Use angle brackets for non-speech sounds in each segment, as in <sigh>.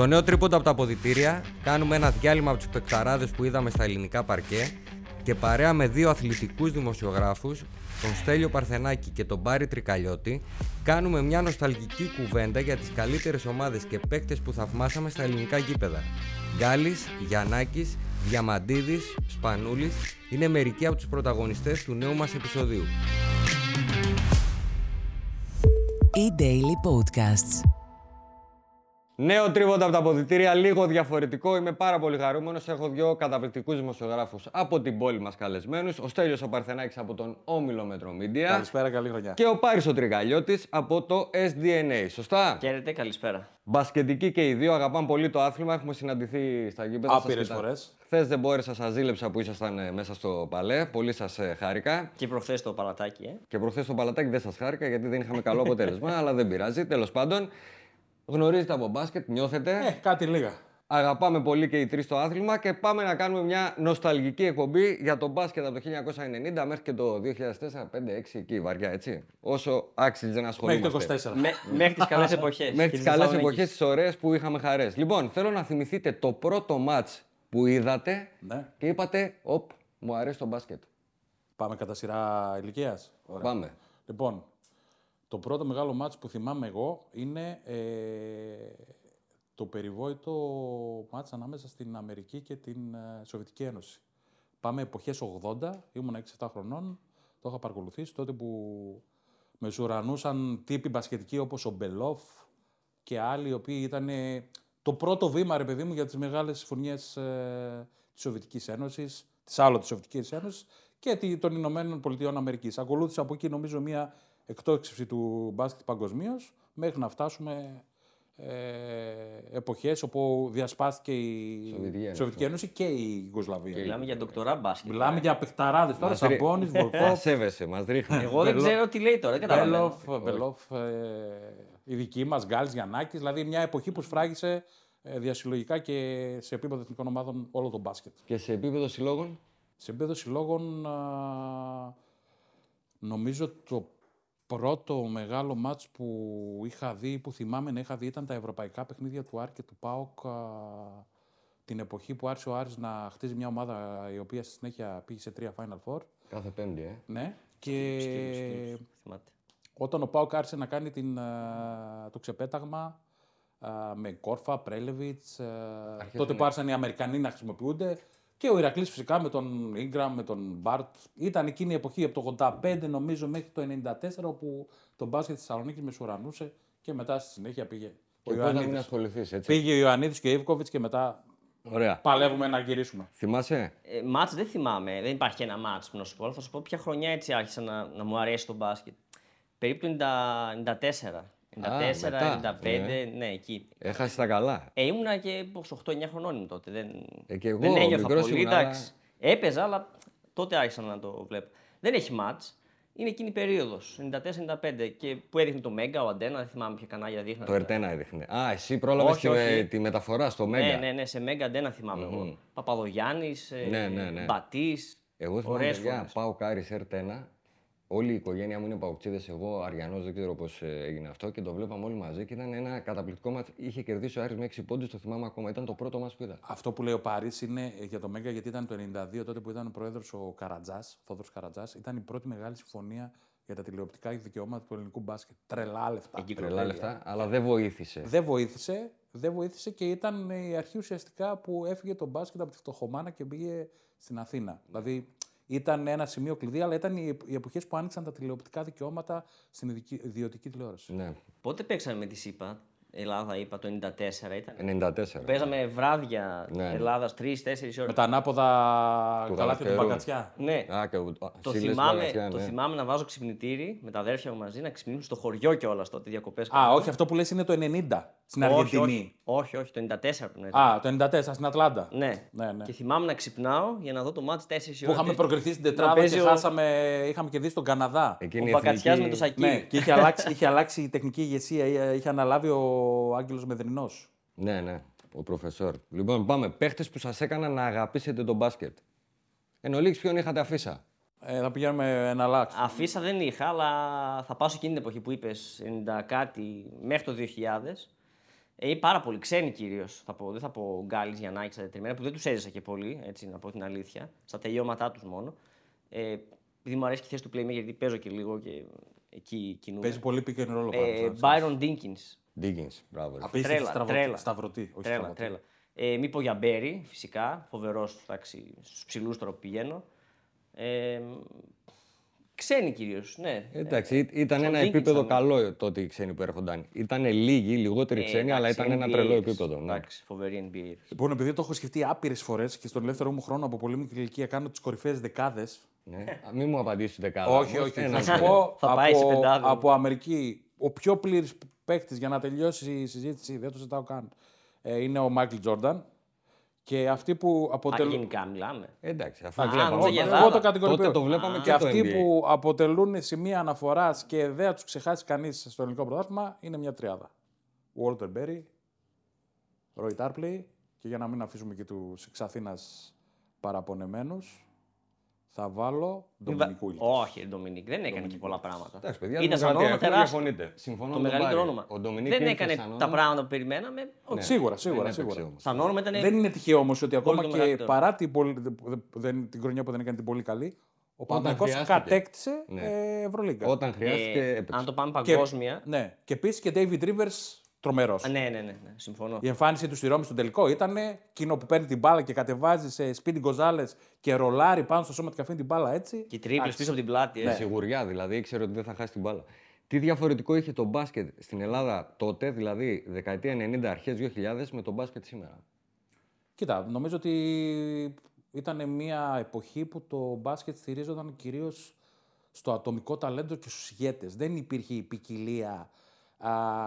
Στο νέο τρίποντα από τα αποδητήρια κάνουμε ένα διάλειμμα από τους πεκταράδες που είδαμε στα ελληνικά παρκέ και παρέα με δύο αθλητικούς δημοσιογράφους, τον Στέλιο Παρθενάκη και τον Πάρη Τρικαλιώτη, κάνουμε μια νοσταλγική κουβέντα για τις καλύτερες ομάδες και παίκτες που θαυμάσαμε στα ελληνικά γήπεδα. Γκάλης, Γιαννάκης, Διαμαντίδης, Σπανούλης είναι μερικοί από τους πρωταγωνιστές του νέου μας επεισοδίου. E-Daily Podcasts. Νέο τρίβοντα από τα αποδητήρια, λίγο διαφορετικό. Είμαι πάρα πολύ χαρούμενος. Έχω δύο καταπληκτικούς δημοσιογράφους από την πόλη μας καλεσμένους. Ο Στέλιος ο Παρθενάκης από τον Όμιλο Μετρομίντια. Καλησπέρα, καλή χρονιά. Και ο Πάρης ο Τριγαλιώτης από το SDNA. Σωστά; Χαίρετε, καλησπέρα. Μπασκετικοί και οι δύο, αγαπάμε πολύ το άθλημα. Έχουμε συναντηθεί στα γήπεδα. Άπειρες φορές. Χθες δεν μπόρεσα, σας ζήλεψα που ήσασταν ε, μέσα στο παλέ. Πολύ σας ε, χάρηκα. Και προχθές το παλατάκι, ε. Και προχθές το παλατάκι δεν σας χάρηκα γιατί δεν είχαμε καλό αποτέλεσμα, <laughs> αλλά δεν πειράζει. Τέλος πάντων, γνωρίζετε από μπάσκετ, νιώθετε. Ε, κάτι λίγα. Αγαπάμε πολύ και οι τρεις το άθλημα και πάμε να κάνουμε μια νοσταλγική εκπομπή για το μπάσκετ από το 1990 μέχρι και το 2004, 5, 6 εκεί βαριά, έτσι. Όσο άξιζε να ασχολούμαστε. Μέχρι το 24. Με, μέχρι τις καλές <laughs> εποχές. Μέχρι τις καλές εποχές, τις ωραίες που είχαμε χαρές. Λοιπόν, θέλω να θυμηθείτε το πρώτο ματ που είδατε Ναι. και είπατε, Οπ, μου αρέσει το μπάσκετ. Πάμε κατά σειρά ηλικίας; Πάμε. Λοιπόν, το πρώτο μεγάλο μάτς που θυμάμαι εγώ είναι ε, το περιβόητο μάτς ανάμεσα στην Αμερική και την ε, Σοβιετική Ένωση. Πάμε εποχές 80, ήμουν 6-7 χρονών, το είχα παρακολουθήσει τότε που μεσουρανούσαν τύποι μπασκετικοί όπως ο Μπελόφ και άλλοι οι οποίοι ήταν ε, το πρώτο βήμα, ρε παιδί μου, για τις μεγάλες συμφωνίες ε, της Σοβιετικής Ένωσης, της άλλο της Σοβιετικής Ένωσης και τη- των Ηνωμένων Πολιτειών Αμερικής. Ακολούθησε από εκεί νομίζω μια εκτόξευση του μπάσκετ παγκοσμίως μέχρι να φτάσουμε ε, εποχές όπου διασπάστηκε η Σοβιετική Ένωση. Σοβιετική Ένωση και η Ιουγκοσλαβία. Μιλάμε για ντοκτορά μπάσκετ. Μιλάμε για παιχταράδες τώρα, Μας ρί- Σαμπόνις, <laughs> Μας Βολκόφ, σέβεσαι, μας ρίχνεις. Εγώ δεν Μπελό- ξέρω τι λέει τώρα, δεν καταλαβαίνω. Μπελόφ, Μπελόφ, ε, η δική μας, Γκάλης, Γιαννάκης, δηλαδή μια εποχή που σφράγισε ε, διασυλλογικά και σε επίπεδο εθνικών ομάδων όλο το μπάσκετ. Και σε επίπεδο συλλόγων; Σε επίπεδο συλλόγων, α, νομίζω το πρώτο μεγάλο μάτς που είχα δει, που θυμάμαι να είχα δει, ήταν τα ευρωπαϊκά παιχνίδια του Άρη και του ΠΑΟΚ α, την εποχή που άρχισε ο Άρης να χτίζει μια ομάδα η οποία στη συνέχεια πήγε σε τρία Final Four. Κάθε Πέμπτη, ε. Ναι. Και Θυμάται. όταν ο Πάοκ άρχισε να κάνει την, α, το ξεπέταγμα α, με Κόρφα, Πρέλεβιτς, α, τότε που άρχισαν οι Αμερικανοί να χρησιμοποιούνται και ο Ηρακλής φυσικά με τον Ίγκραμ, με τον Μπάρτ. Ήταν εκείνη η εποχή από το 85 νομίζω μέχρι το 94 όπου το μπάσκετ της Θεσσαλονίκης μεσουρανούσε και μετά στη συνέχεια πήγε ο Και πώς να μην Ιωαννίδης. ασχοληθείς, έτσι. Πήγε ο Ιωαννίδης και ο Ιβκοβιτς και μετά Ωραία. παλεύουμε να γυρίσουμε. Θυμάσαι; Ε, μάτς δεν θυμάμαι, δεν υπάρχει ένα μάτς που να σου πω. αλλά Θα σου πω ποια χρονιά έτσι άρχισα να, να μου αρέσει το μπάσκετ. Περίπου το 90 94. 94, μετά, 95, ναι. ναι, εκεί. Έχασες τα καλά. Ε, ήμουνα και πόσο, 8-9 χρονών ήμουν τότε. Δεν, Ε, και εγώ, δεν ένιωθα μικρός πολύ, ήμουν, αλλά- εντάξει. Έπαιζα, αλλά τότε άρχισα να το βλέπω. Δεν έχει μάτς. Είναι εκείνη η περίοδος, 94-95, και που έδειχνε το Μέγκα, ο Αντένα, δεν θυμάμαι ποια κανάλια δείχνανε. Το Ερτένα έδειχνε. Α, εσύ πρόλαβες Όχι, τη, όχι. τη μεταφορά στο Μέγκα. Ναι, ναι, ναι, σε Μέγκα Αντένα θυμάμαι εγώ. Παπαδογιάννης, Ναι, ναι, ναι. Μπατής. Εγώ θυμάμαι Ωραίες παιδιά, φορές. πάω κάρις Ερτένα. Όλη η οικογένειά μου είναι παουξίδε. Εγώ Αριανός, δεν ξέρω πώς έγινε αυτό και το βλέπαμε όλοι μαζί και ήταν ένα καταπληκτικό μάτς. Είχε κερδίσει ο Άρης με 6 πόντους, το θυμάμαι ακόμα. Ήταν το πρώτο μα που είδα. Αυτό που λέει ο Πάρης είναι ε, για το Μέγκα γιατί ήταν το 92 τότε που ήταν ο πρόεδρος ο Καρατζάς, Θόδωρος Καρατζάς. Ήταν η πρώτη μεγάλη συμφωνία για τα τηλεοπτικά δικαιώματα του ελληνικού μπάσκετ. Τρελά λεφτά. Τρελά λεφτά, αλλά δεν βοήθησε. Δεν βοήθησε, δεν βοήθησε και ήταν η αρχή ουσιαστικά που έφυγε το μπάσκετ από τη φτωχομάνα και πήγε στην Αθήνα. Δηλαδή ήταν ένα σημείο κλειδί, αλλά ήταν οι, οι εποχές που άνοιξαν τα τηλεοπτικά δικαιώματα στην ειδική- ιδιωτική τηλεόραση. Ναι, Πότε παίξαμε με τη ΣΥΠΑ, Ελλάδα είπα το 94 ήταν. 94. Παίζαμε βράδια Ναι. Ελλάδας 3-4 ώρες. Με τα ανάποδα Του καλάθια του Γαλακτερού. Μπαγκατσιά. Ναι. Α, και ο- α, Το Σίλες θυμάμαι, Παγασιά, το ναι. θυμάμαι να βάζω ξυπνητήρι με τα αδέρφια μου μαζί να ξυπνήσουμε στο χωριό κιόλας τότε διακοπές. Α, όχι, αυτό που λες είναι το 90 στην Αργεντινή. όχι, όχι, όχι, το 94 που ήταν. Α, το 94 στην Ατλάντα. Ναι. Ναι, ναι. Και θυμάμαι να ξυπνάω για να δω το ματς 4 Που ώρε. είχαμε προκριθεί στην να τετράδα παίζει και ο- χάσαμε, είχαμε κερδίσει τον Καναδά. Εκείνη Ο η Μπακατσιάς εθνική- με το σακί. Ναι, και είχε αλλάξει, είχε αλλάξει η τεχνική ηγεσία, είχε- είχε αναλάβει ο Άγγελος Μεδρινός. Ναι, ναι, ο προφεσόρ. Λοιπόν, πάμε. Παίχτες που σας έκαναν να αγαπήσετε τον μπάσκετ. Εν ολίγης ποιον είχατε αφήσα; Ε, θα πηγαίνουμε ένα αλλάξ. Αφήσα δεν είχα, αλλά θα πάω σε εκείνη την εποχή που είπες 90 κάτι μέχρι το 2000. Ε, είναι πάρα πολύ ξένοι κυρίως. Θα πω, δεν θα πω Γκάλι για Nike στα τετριμένα που δεν τους έζησα και πολύ, έτσι να πω την αλήθεια. Στα τελειώματά τους μόνο. Ε, επειδή μου αρέσει και η θέση του playmaker, γιατί παίζω και λίγο και εκεί κινούμαι. Παίζει πολύ pick and roll ο Ε, Πάρο. Byron Dinkins. Diggins, μπράβο. ρε. Απίστευτη τρέλα, στραβω- τρέλα. σταυρωτή. όχι Τρέλα, στραβωτή. τρέλα. Ε, μη πω για Μπέρι, φυσικά. Φοβερός στους ψηλούς τώρα που πηγαίνω. Ε, ξένοι κυρίως, ναι. Εντάξει, ή- ήταν Στον ένα Dinkins επίπεδο ήταν. καλό τότε οι ξένοι που έρχονταν. Ήταν λίγοι, λιγότεροι Ε, ξένοι, αλλά εντάξει, ήταν ένα NBA, τρελό επίπεδο. Ναι. Εντάξει, φοβερή NBA. Λοιπόν, επειδή το έχω σκεφτεί άπειρες φορές και στον ελεύθερο μου χρόνο από πολύ μικρή ηλικία κάνω τις κορυφαίες δεκάδες. Ναι. Α, Μην μου απαντήσεις δεκάδα. όχι, όμως, όχι. ένα Θα σου πω Θα πάει σε από, πεντάδες. από Αμερική. Ο πιο πλήρης παίκτης για να τελειώσει η συζήτηση, δεν το ζητάω καν, ε, είναι ο Μάικλ Τζόρνταν. Και αυτοί που Α, αποτελούν. γενικά μιλάμε. Εντάξει, αφού Α, βλέπαμε. νόμιζα για εγώ Ελλάδα. το κατηγοριοποιώ. Τότε το βλέπαμε και και το αυτοί NBA. που αποτελούν σημεία αναφοράς και δεν θα τους ξεχάσει κανείς στο ελληνικό πρωτάθλημα είναι μια τριάδα. Walter Berry, Roy Tarpley και για να μην αφήσουμε και τους εξ Αθήνας παραπονεμένους, θα βάλω Ντομινικού Ήλκη. Όχι, Ντομινίκ, δεν έκανε και πολλά πράγματα. Εντάξει, παιδιά, Ήταν σαν δημοκρατία, όνομα πού τεράστιο. διαφωνείτε. Συμφωνώ Το με τον μεγαλύτερο Πάρη. όνομα. Ο Ντομινίκ δεν ήρθε έκανε σαν τα όνομα. πράγματα που περιμέναμε. Όχι, Ναι. Σίγουρα, Δεν σίγουρα, έπαιξε σίγουρα. όμως. Σαν όνομα ήταν. Δεν είναι τυχαίο όμως ότι ακόμα το και μεγαλύτερο. παρά την, πολύ, δεν, την χρονιά που δεν έκανε την πολύ καλή, ο Παναγιακός χρειάστηκε. κατέκτησε Ναι. ε, Ευρωλίγκα. Όταν χρειάστηκε, ε, έπαιξε. αν το πάμε Και- παγκόσμια. Ναι. Και επίσης και David Rivers τρομερός. Α, ναι, ναι, ναι, ναι, συμφωνώ. Η εμφάνιση του στη Ρώμη στον τελικό ήταν εκείνο που παίρνει την μπάλα και κατεβάζει σε Σπίτι Γκοζάλε και ρολάρει πάνω στο σώμα του και αφήνει την μπάλα έτσι. Και τρίπλες Εντάξει. πίσω από την πλάτη. Με έτσι. σιγουριά δηλαδή, ήξερε ότι δεν θα χάσει την μπάλα. Τι διαφορετικό είχε το μπάσκετ στην Ελλάδα τότε, δηλαδή δεκαετία 90, αρχές 2000, με το μπάσκετ σήμερα; Κοίτα, νομίζω ότι ήταν μια εποχή που το μπάσκετ στηρίζονταν κυρίως στο ατομικό ταλέντο και στους ηγέτες. Δεν υπήρχε η ποικιλία α,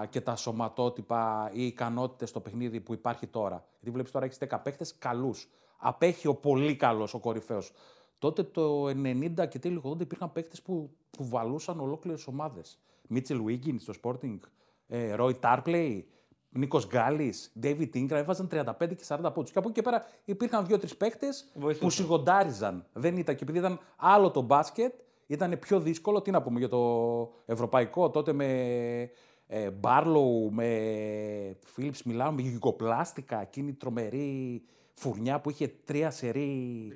και τα σωματότυπα ή οι ικανότητες στο παιχνίδι που υπάρχει τώρα. Γιατί βλέπεις τώρα έχεις 10 παίχτες καλούς. Απέχει ο πολύ καλός, ο κορυφαίος. Τότε το 90 και τέλειο 80 υπήρχαν παίχτες που, που βαλούσαν ολόκληρες ομάδες. Μίτσελ Wiggins στο Sporting, ε, Roy Tarpley, Νίκος Γκάλης, David Ingram έβαζαν 35 και 40 πόντους. Και από εκεί και πέρα υπήρχαν δύο-τρεις παίκτες Βοηθούσαν. που σιγοντάριζαν. Δεν ήταν και επειδή ήταν άλλο το μπάσκετ, ήταν πιο δύσκολο. Τι να πούμε για το ευρωπαϊκό τότε με ε, Μπάρλοου, με Φίλιπς Μιλάου, με Γιουγκοπλάστικα, εκείνη η τρομερή φουρνιά που είχε τρία σερί.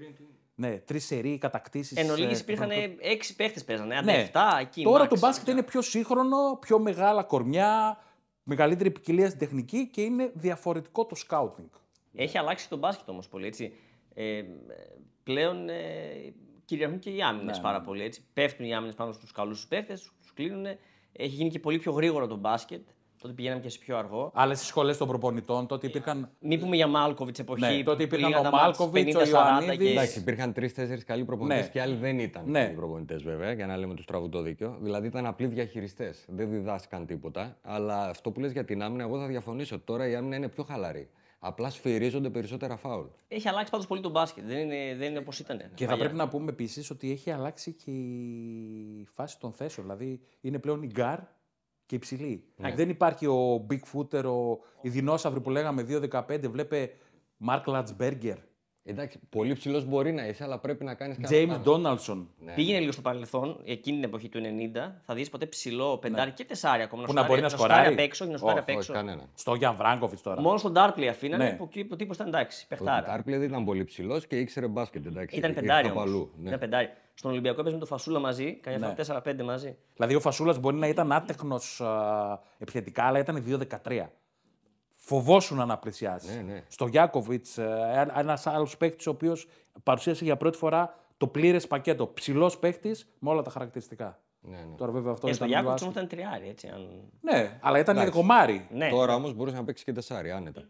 Ναι, τρεις σερί κατακτήσεις. Εν ολίγης υπήρχαν έξι παίχτες παίζανε. Άντε, Ναι. εφτά, εκεί. Τώρα max. το μπάσκετ είναι πιο σύγχρονο, πιο μεγάλα κορμιά, μεγαλύτερη ποικιλία στην τεχνική και είναι διαφορετικό το σκάουτινγκ. Έχει αλλάξει το μπάσκετ όμως πολύ. Έτσι. Ε, πλέον ε, κυριαρχούν και οι άμυνες Ναι, πάρα πολύ. Έτσι. Πέφτουν οι άμυνες πάνω στους καλούς παίχτες, τους κλείνουν. Έχει γίνει και πολύ πιο γρήγορο το μπάσκετ. Τότε πηγαίναμε και σε πιο αργό. Άλλε σχολές των προπονητών τότε υπήρχαν. Μην πούμε για Μάλκοβιτς εποχή. Ναι, τότε που υπήρχαν πήγαν ο τα μάτς Μάλκοβιτς, ο 50-40 Ιωαννίδης. και- Εντάξει, υπήρχαν τρει-τέσσερι καλοί προπονητές Ναι. και άλλοι δεν ήταν Ναι. καλοί προπονητές, βέβαια, για να λέμε τους τραβού το δίκιο. Δηλαδή ήταν απλοί διαχειριστές. Δεν διδάσκαν τίποτα. Αλλά αυτό που λες για την άμυνα, εγώ θα διαφωνήσω. Τώρα η άμυνα είναι πιο χαλαρή. Απλά σφυρίζονται περισσότερα φάουλ. Έχει αλλάξει πάντως πολύ το μπάσκετ. Δεν είναι, δεν είναι όπως ήταν. Και θα παλιά. πρέπει να πούμε επίσης ότι έχει αλλάξει και η φάση των θέσεων. Δηλαδή είναι πλέον η γκάρ και οι ψηλοί. Δεν υπάρχει ο Bigfooter, ο... οι δεινόσαυροι που λέγαμε 2-15. Βλέπε Mark Landsberger, Εντάξει, πολύ ψηλός μπορεί να είσαι, αλλά πρέπει να κάνεις κάτι. James Donaldson. Ναι. Πήγαινε λίγο στο παρελθόν, εκείνη την εποχή του 90, θα δεις ποτέ ψηλό πεντάρι και τεσσάρι ακόμα. Ναι. Που να μπορεί να σουτάρει σκοράρει. απ' έξω, ή να σουτάρει Όχι, απ' Όχι, έξω. κανένα. Στόγιαν Βράνκοβιτς τώρα. Μόνο στον Tarpley αφήνανε Ναι. που εκεί ο τύπος ήταν εντάξει. Ο παιχταράς. Τάρπλε δεν ήταν πολύ ψηλός και ήξερε μπάσκετ. Εντάξει. Ήταν Ήρθε πεντάρι από όμως. αλλού, ναι. Ήταν πεντάρι. Στον Ολυμπιακό έπαιζε με το Φασούλα μαζί, καμιά Ναι. φορά 4-5 μαζί. Δηλαδή ο Φασούλας μπορεί να ήταν άτεχνος επιθετικά, αλλά ήταν 2-13. Φοβόσουν να πλησιάσει. Ναι, ναι. Στο Γιάκοβιτς, ένα άλλος παίκτης ο οποίος παρουσίασε για πρώτη φορά το πλήρες πακέτο. Ψηλός παίκτης με όλα τα χαρακτηριστικά. Ναι, ναι. Τώρα βέβαια αυτό Και στο ήταν. λίγο Γιάκοβιτς όμως άσχημο. ήταν τριάρι. Έτσι, αν... Ναι, αλλά ήταν κομμάρι. Ναι. Τώρα όμως μπορούσε να παίξει και τεσσάρι, άνετα.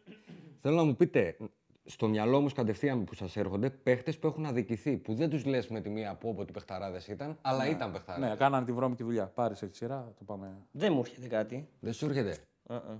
Θέλω να μου πείτε, στο μυαλό μου κατευθείαν που σας έρχονται, παίχτες που έχουν αδικηθεί. Που δεν τους λες με τη μία από ότι παιχταράδες ήταν, αλλά ήταν παιχταράδες. Ναι, κάνανε τη βρώμικη δουλειά. Πάρεις σε σειρά, το πάμε. Δεν μου έρχεται κάτι. Δεν σου έρχεται; Uh-uh.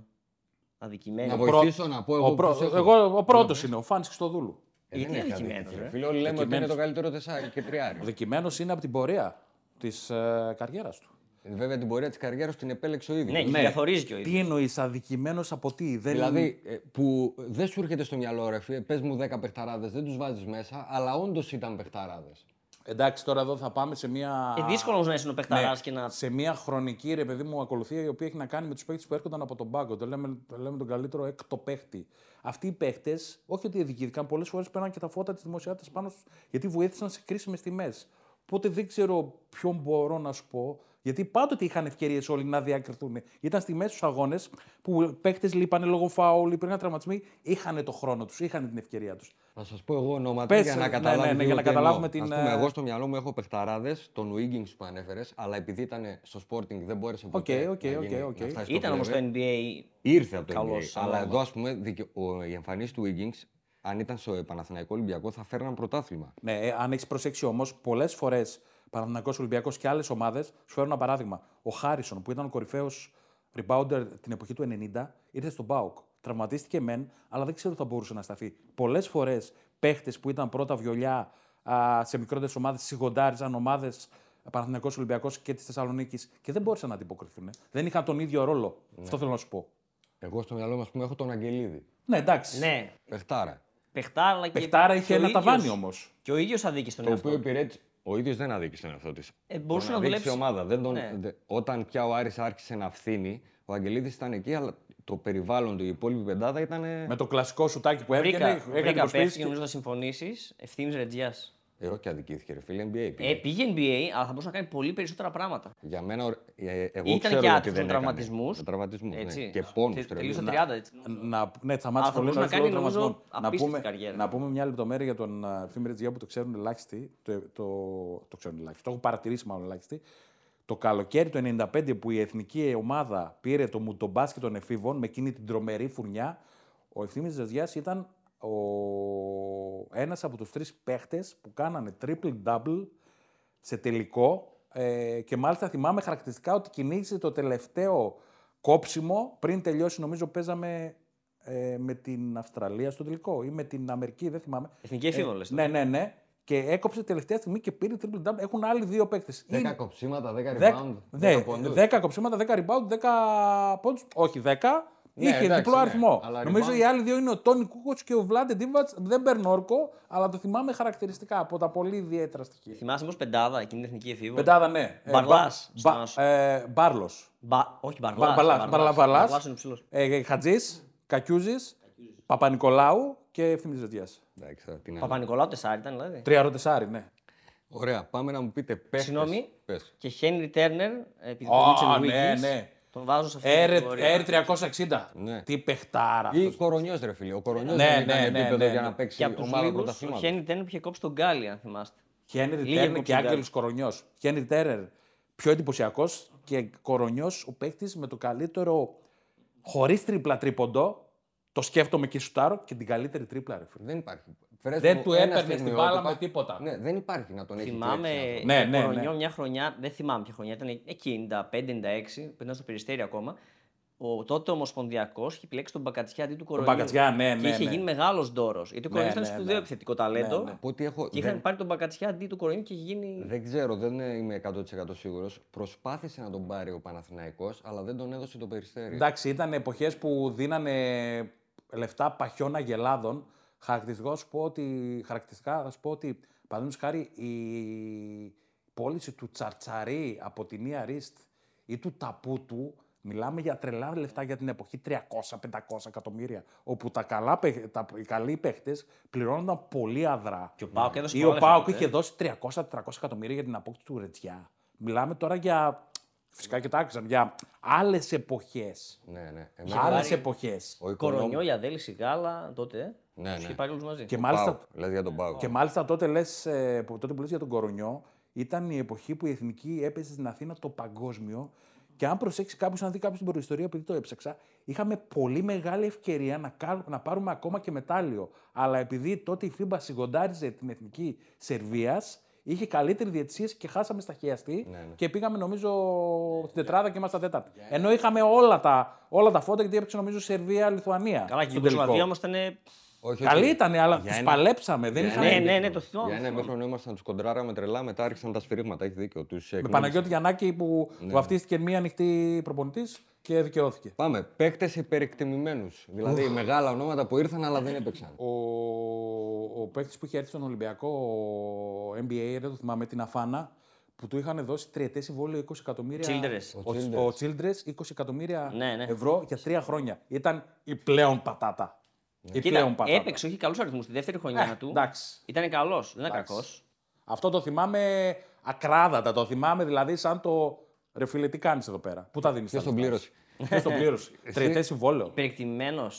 Αδικημένο. Να βοηθήσω να πω εγώ. Ο, πρω... πώς έχω. εγώ, ο πρώτος είναι, ο Φάνης Χριστοδούλου. Ε, Γιατί δεν έχει αδικημένος, αδικηθεί, ρε. ρε. Φίλε, όλοι λέμε ότι είναι Αδικημένος. το καλύτερο τεσσάρι και τριάρι. Ο δικημένο είναι από την πορεία της ε, καριέρας του. Ε, Βέβαια την πορεία της καριέρας την επέλεξε ο ίδιος. Ναι, και καθορίζει και ο ίδιος. Τι εννοείς αδικημένος από τι; Δεν... Δηλαδή, ε, που δεν σου έρχεται στο μυαλό, ρε φίλε, πες μου 10 παιχταράδες, δεν τους βάζεις μέσα, αλλά όντως ήταν παιχταράδες. Εντάξει, τώρα εδώ θα πάμε σε μια. Ε, δύσκολο όμως να είσαι ο παιχταράς Ναι, και να. σε μια χρονική ρε παιδί μου ακολουθία η οποία έχει να κάνει με τους παίχτε που έρχονταν από τον πάγκο. Το λέμε, το λέμε τον καλύτερο έκτο παίχτη. Αυτοί οι παίχτες, όχι ότι διοικήθηκαν, πολλές φορές πέραν και τα φώτα της δημοσιότητας πάνω του, γιατί βοήθησαν σε κρίσιμες τιμές. Οπότε δεν ξέρω ποιον μπορώ να σου πω, γιατί πάντοτε είχαν ευκαιρίες όλοι να διακριθούν. Ήταν στη μέση τους αγώνες που παίχτες λείπανε λόγω φάουλ, υπήρχαν τραυματισμοί, είχαν το χρόνο τους, είχαν την ευκαιρία τους. Θα σας πω εγώ ονόματα Πες, για ναι, να ναι, καταλάβουμε. ναι, λίγο για να τι καταλάβουμε εννοώ. την, Ας πούμε, ε, εγώ στο μυαλό μου έχω παιχταράδες, τον Wiggins που ανέφερες, αλλά επειδή ήταν στο Sporting δεν μπόρεσε ποτέ. οκ, να οκ, γίνει- οκ. να φτάσει στο Ήταν όμως το play-off. NBA. Ήρθε από το Καλός, NBA. αλλά Αλλά όμως. εδώ, ας πούμε, δικαι- ο, η εμφανίση του Wiggins, αν ήταν στο Παναθηναϊκό Ολυμπιακό, θα φέρναν πρωτάθλημα. Ναι, ε, αν έχεις προσέξει όμως, πολλές φορές Παναθηναϊκό Ολυμπιακός και άλλες ομάδες σου φέρουν ένα παράδειγμα. Ο Χάρισον, που ήταν ο κορυφαίος rebounder την εποχή του 90, ήρθε στον Μπάουκ. Τραυματίστηκε μεν, αλλά δεν ξέρω αν θα μπορούσε να σταθεί. Πολλές φορές παίχτες που ήταν πρώτα βιολιά α, σε μικρότερες ομάδες σιγοντάριζαν ομάδες Παναθυνακό Ολυμπιακός και της Θεσσαλονίκης και δεν μπόρεσαν να αντιποκριθούν. Δεν είχαν τον ίδιο ρόλο. Αυτό θέλω να σου πω. Εγώ στο μυαλό μου, ας πούμε, έχω τον Αγγελίδη. Ναι, εντάξει. Ναι, Παιχτάρα. παιχτάρα, αλλά και. Παιχτάρα είχε και ο ένα ίδιος- ταβάνι όμως. Και ο ίδιος αδίκησε τον Το εαυτό οποίο του. υπηρέτησε. Ο ίδιος δεν αδίκησε τον εαυτό της. Ε, μπορούσε να δουλέψει. ομάδα. Δεν τον... Ναι. δε- Όταν πια ο Άρης άρχισε να φθίνει, ο Αγγελίδης ήταν εκεί, αλλά το περιβάλλον του, η υπόλοιπη πεντάδα ήταν. Με το κλασικό σουτάκι που έβγαινε, Βρήκα, έκανε βρήκα προσπίση παίχτη και και- νομίζω θα συμφωνήσεις. Ευθύνη Ρετζιάς. Ε, όχι αδικήθηκε, ρε φίλε, NBA. πήγε. Ε, πήγε NBA, αλλά θα μπορούσε να κάνει πολύ περισσότερα πράγματα. Για μένα, ο- ε, εγώ Ήταν ξέρω και γιατί άτυχος δεν με έκανε. τραυματισμούς. Με τραυματισμούς, ναι. Έτσι. Και πόνους Τε- τρελούς. Τελείωσε Να- 30 έτσι. Να, ναι, σταμάτησε Αλλά θα πολύ μπορούσε να λόγω κάνει, νομίζω, τραυματισμών. Να απίστευτη πούμε, καριέρα. να πούμε μια λεπτομέρεια για τον uh, Ευθύμη Ρετζιά που το ξέρουν ελάχιστοι. Το, το, το ξέρουν ελάχιστοι. Το έχω παρατηρήσει μάλλον ελάχιστοι. Το καλοκαίρι του 1995 που η εθνική ομάδα πήρε το μουτομπάσκετ των εφήβων με εκείνη την τρομερή φουρνιά, ο Ευθύμης Ρετζιάς ήταν ο, ένας από τους τρεις παίχτες που κάνανε triple-double σε τελικό ε, και μάλιστα θυμάμαι χαρακτηριστικά ότι κυνήγησε το τελευταίο κόψιμο πριν τελειώσει νομίζω παίζαμε ε, με την Αυστραλία στο τελικό ή με την Αμερική, δεν θυμάμαι. Εθνική εφήβων, λες Ναι, ναι, ναι. Και έκοψε τελευταία στιγμή και πήρε triple double. Έχουν άλλοι δύο παίκτες. 10 κοψίματα, 10 Δέκα- rebound, 10 ναι, πόντους. 10 κοψίματα, 10 rebound, 10 πόντους. Όχι 10. Ναι, είχε εντάξει, διπλό ναι, αριθμό. αλλά Νομίζω rebound- οι άλλοι δύο είναι ο Τόνι Κούκοτς και ο Βλάντε Ντίβατς. Δεν παίρνω όρκο, αλλά το θυμάμαι χαρακτηριστικά από τα πολύ ιδιαίτερα στοιχεία. Θυμάσαι όμως πεντάδα εκείνη την εθνική εφήβων. Πεντάδα, ναι. Ε, Μπαρλάς, Μπα- στο Νάσο. ε, Μπάρλος. Μπα... Όχι, Μπαρλά. Μπαρλάς, Μπαρλάς, Μπαρλάς. Μπαρλάς είναι ψηλός. Ε, Χατζής, Κακιούζης, Παπα-Νικολάου και Ευθύμης Ζετιάς. Εντάξει, τώρα, τι να λέω. Παπα-Νικολάου τεσσάρι ήταν δηλαδή. Τρία ροτεσάρι, ναι. Ωραία, πάμε να μου πείτε παίχτες. Συγγνώμη. Πες. Και Χένρι Τέρνερ, επειδή Ω, το Μίτσελ ναι, Wiggins, ναι. τον βάζω σε αυτή την κατηγορία. R360. Ναι. Τι παιχτάρα Ή αυτός. κορονιός, ρε φίλε. Ο κορονιός Ναι, δεν ήταν ναι, ναι, επίπεδο ναι, για ναι. να παίξει Και από τους ομάδα λίγους, ο πρωταθλήματος. Χένρι Τέρνερ που είχε κόψει τον Γκάλι, αν θυμάστε. Χένρι Λίγη Τέρνερ κόψη και γκάλι. Άγγελος Κορονιός. Χένρι Τέρνερ πιο εντυπωσιακός και Κορονιός ο παίκτης με το καλύτερο χωρίς τρίπλα τρίποντο. Το σκέφτομαι και σουτάρω και την καλύτερη τρίπλα, ρε φίλε. Δεν υπάρχει. Φέρες Δεν μου του ένα έπαιρνες στην στιγμιότυπα. μπάλα με τίποτα. Ναι, δεν υπάρχει να τον έχει Θυμάμαι τρέξει. Ναι, ναι, ναι, Κορονιό ναι. μια χρονιά, δεν θυμάμαι ποια χρονιά, ήταν εκεί 95-96, που ήταν στο περιστέρι ακόμα. Ο τότε Ομοσπονδιακός είχε επιλέξει τον Μπακατσιά αντί του Κορονιού. Μπακατσιά, ναι, Και ναι, είχε ναι. γίνει μεγάλος δώρος. Γιατί ο Κορονιό Ναι, ήταν ναι, σπουδαίο ναι. επιθετικό ταλέντο. Ναι, ναι. Από ό,τι έχω. Και είχαν δεν- πάρει τον Μπακατσιά αντί του Κορονιού και είχε γίνει. Δεν ξέρω, δεν είμαι 100% σίγουρος. Προσπάθησε να τον πάρει ο Παναθηναϊκός, αλλά δεν τον έδωσε το περιστέρι. Εντάξει, ήταν εποχές που δίνανε λεφτά παχιών αγελάδων. Χαρακτηριστικά θα σου πω ότι, χαρακτηριστικά θα σου πω ότι παραδείγματος χάρη η πώληση του Τσαρτσαρί από την Ία Ρίστ ή του Ταπούτου Μιλάμε για τρελά λεφτά για την εποχή 300-500 εκατομμύρια. Όπου τα καλά, παίχ- τα, οι καλοί παίχτες πληρώνονταν πολύ αδρά. Και ο Πάοκ έδωσε Ή πολλά ο Πάοκ λεφτά, είχε ε. δώσει 300-400 εκατομμύρια για την απόκτηση του Ρετζιά. Μιλάμε τώρα για. Φυσικά και τα άκουσαν. Για άλλες εποχές. Ναι, ναι. Εμένα, Άλλες πάρει- εποχές. ο οικονόμ... Κορονιό, η Αδέλη, η Γάλα, τότε. ε. Ναι, Τους ναι. είχε πάρει όλους μαζί. Και μάλιστα, Πάω, λες για τον Πάο. και μάλιστα τότε, λες, ε, που- τότε που λες για τον Κορονιό, ήταν η εποχή που η εθνική έπαιζε στην Αθήνα το παγκόσμιο. Και αν προσέξεις κάποιο, αν δεις κάποιο την προϊστορία, επειδή το έψαξα, είχαμε πολύ μεγάλη ευκαιρία να, κά- να πάρουμε ακόμα και μετάλλιο. Αλλά επειδή τότε η FIBA συγκοντάριζε την εθνική Σερβίας, είχε καλύτερη διαιτησία και χάσαμε στα χιαστή Ναι, ναι. και πήγαμε νομίζω στην τετράδα και ήμασταν τέταρτη. Ενώ είχαμε όλα τα, όλα τα φώτα γιατί έπαιξε νομίζω Σερβία-Λιθουανία. Καλά, και η στον τελικό. Ιουγκοσλαβία όμως ήταν Όχι, Καλή όχι. ήταν, αλλά Για τους ένα- παλέψαμε. Δεν για είχαν. Ναι, ένα- ναι, ναι, το θυμάμαι. Για ένα ημίχρονο ήμασταν τους κοντράραμε τρελά, μετά άρχισαν τα σφυρίγματα. Έχεις δίκιο. Τους Με εκνεύρισε. Παναγιώτη Γιαννάκη που Ναι. βαφτίστηκε μία ανοιχτή προπονητής και δικαιώθηκε. Πάμε. Παίκτες υπερεκτιμημένους. Δηλαδή μεγάλα ονόματα που ήρθαν αλλά δεν έπαιξαν. Ο, ο παίκτης που είχε έρθει στον Ολυμπιακό ο NBA, δεν το θυμάμαι, την Αφάνα, που του είχαν δώσει τριετές συμβόλαιο 20 εκατομμύρια. Childress. Ο, Ο ο Childress 20 εκατομμύρια Ναι, ναι. ευρώ για τρία χρόνια. Ήταν η πλέον πατάτα. Η Κοίτα, πλέον πατάτα. έπαιξε όχι καλούς αριθμούς. Τη δεύτερη χρονιά Ε, του εντάξει. ήταν καλός, δεν ήταν Εντάξει. κακός. Αυτό το θυμάμαι ακράδατα. Το θυμάμαι δηλαδή σαν το. Ρε φίλε, τι κάνεις εδώ πέρα; Πού τα δίνεις. Ποιος τον πλήρωσε; Ποιος τον πλήρωσε; Τριετές συμβόλαιο. Υπερεκτιμένο.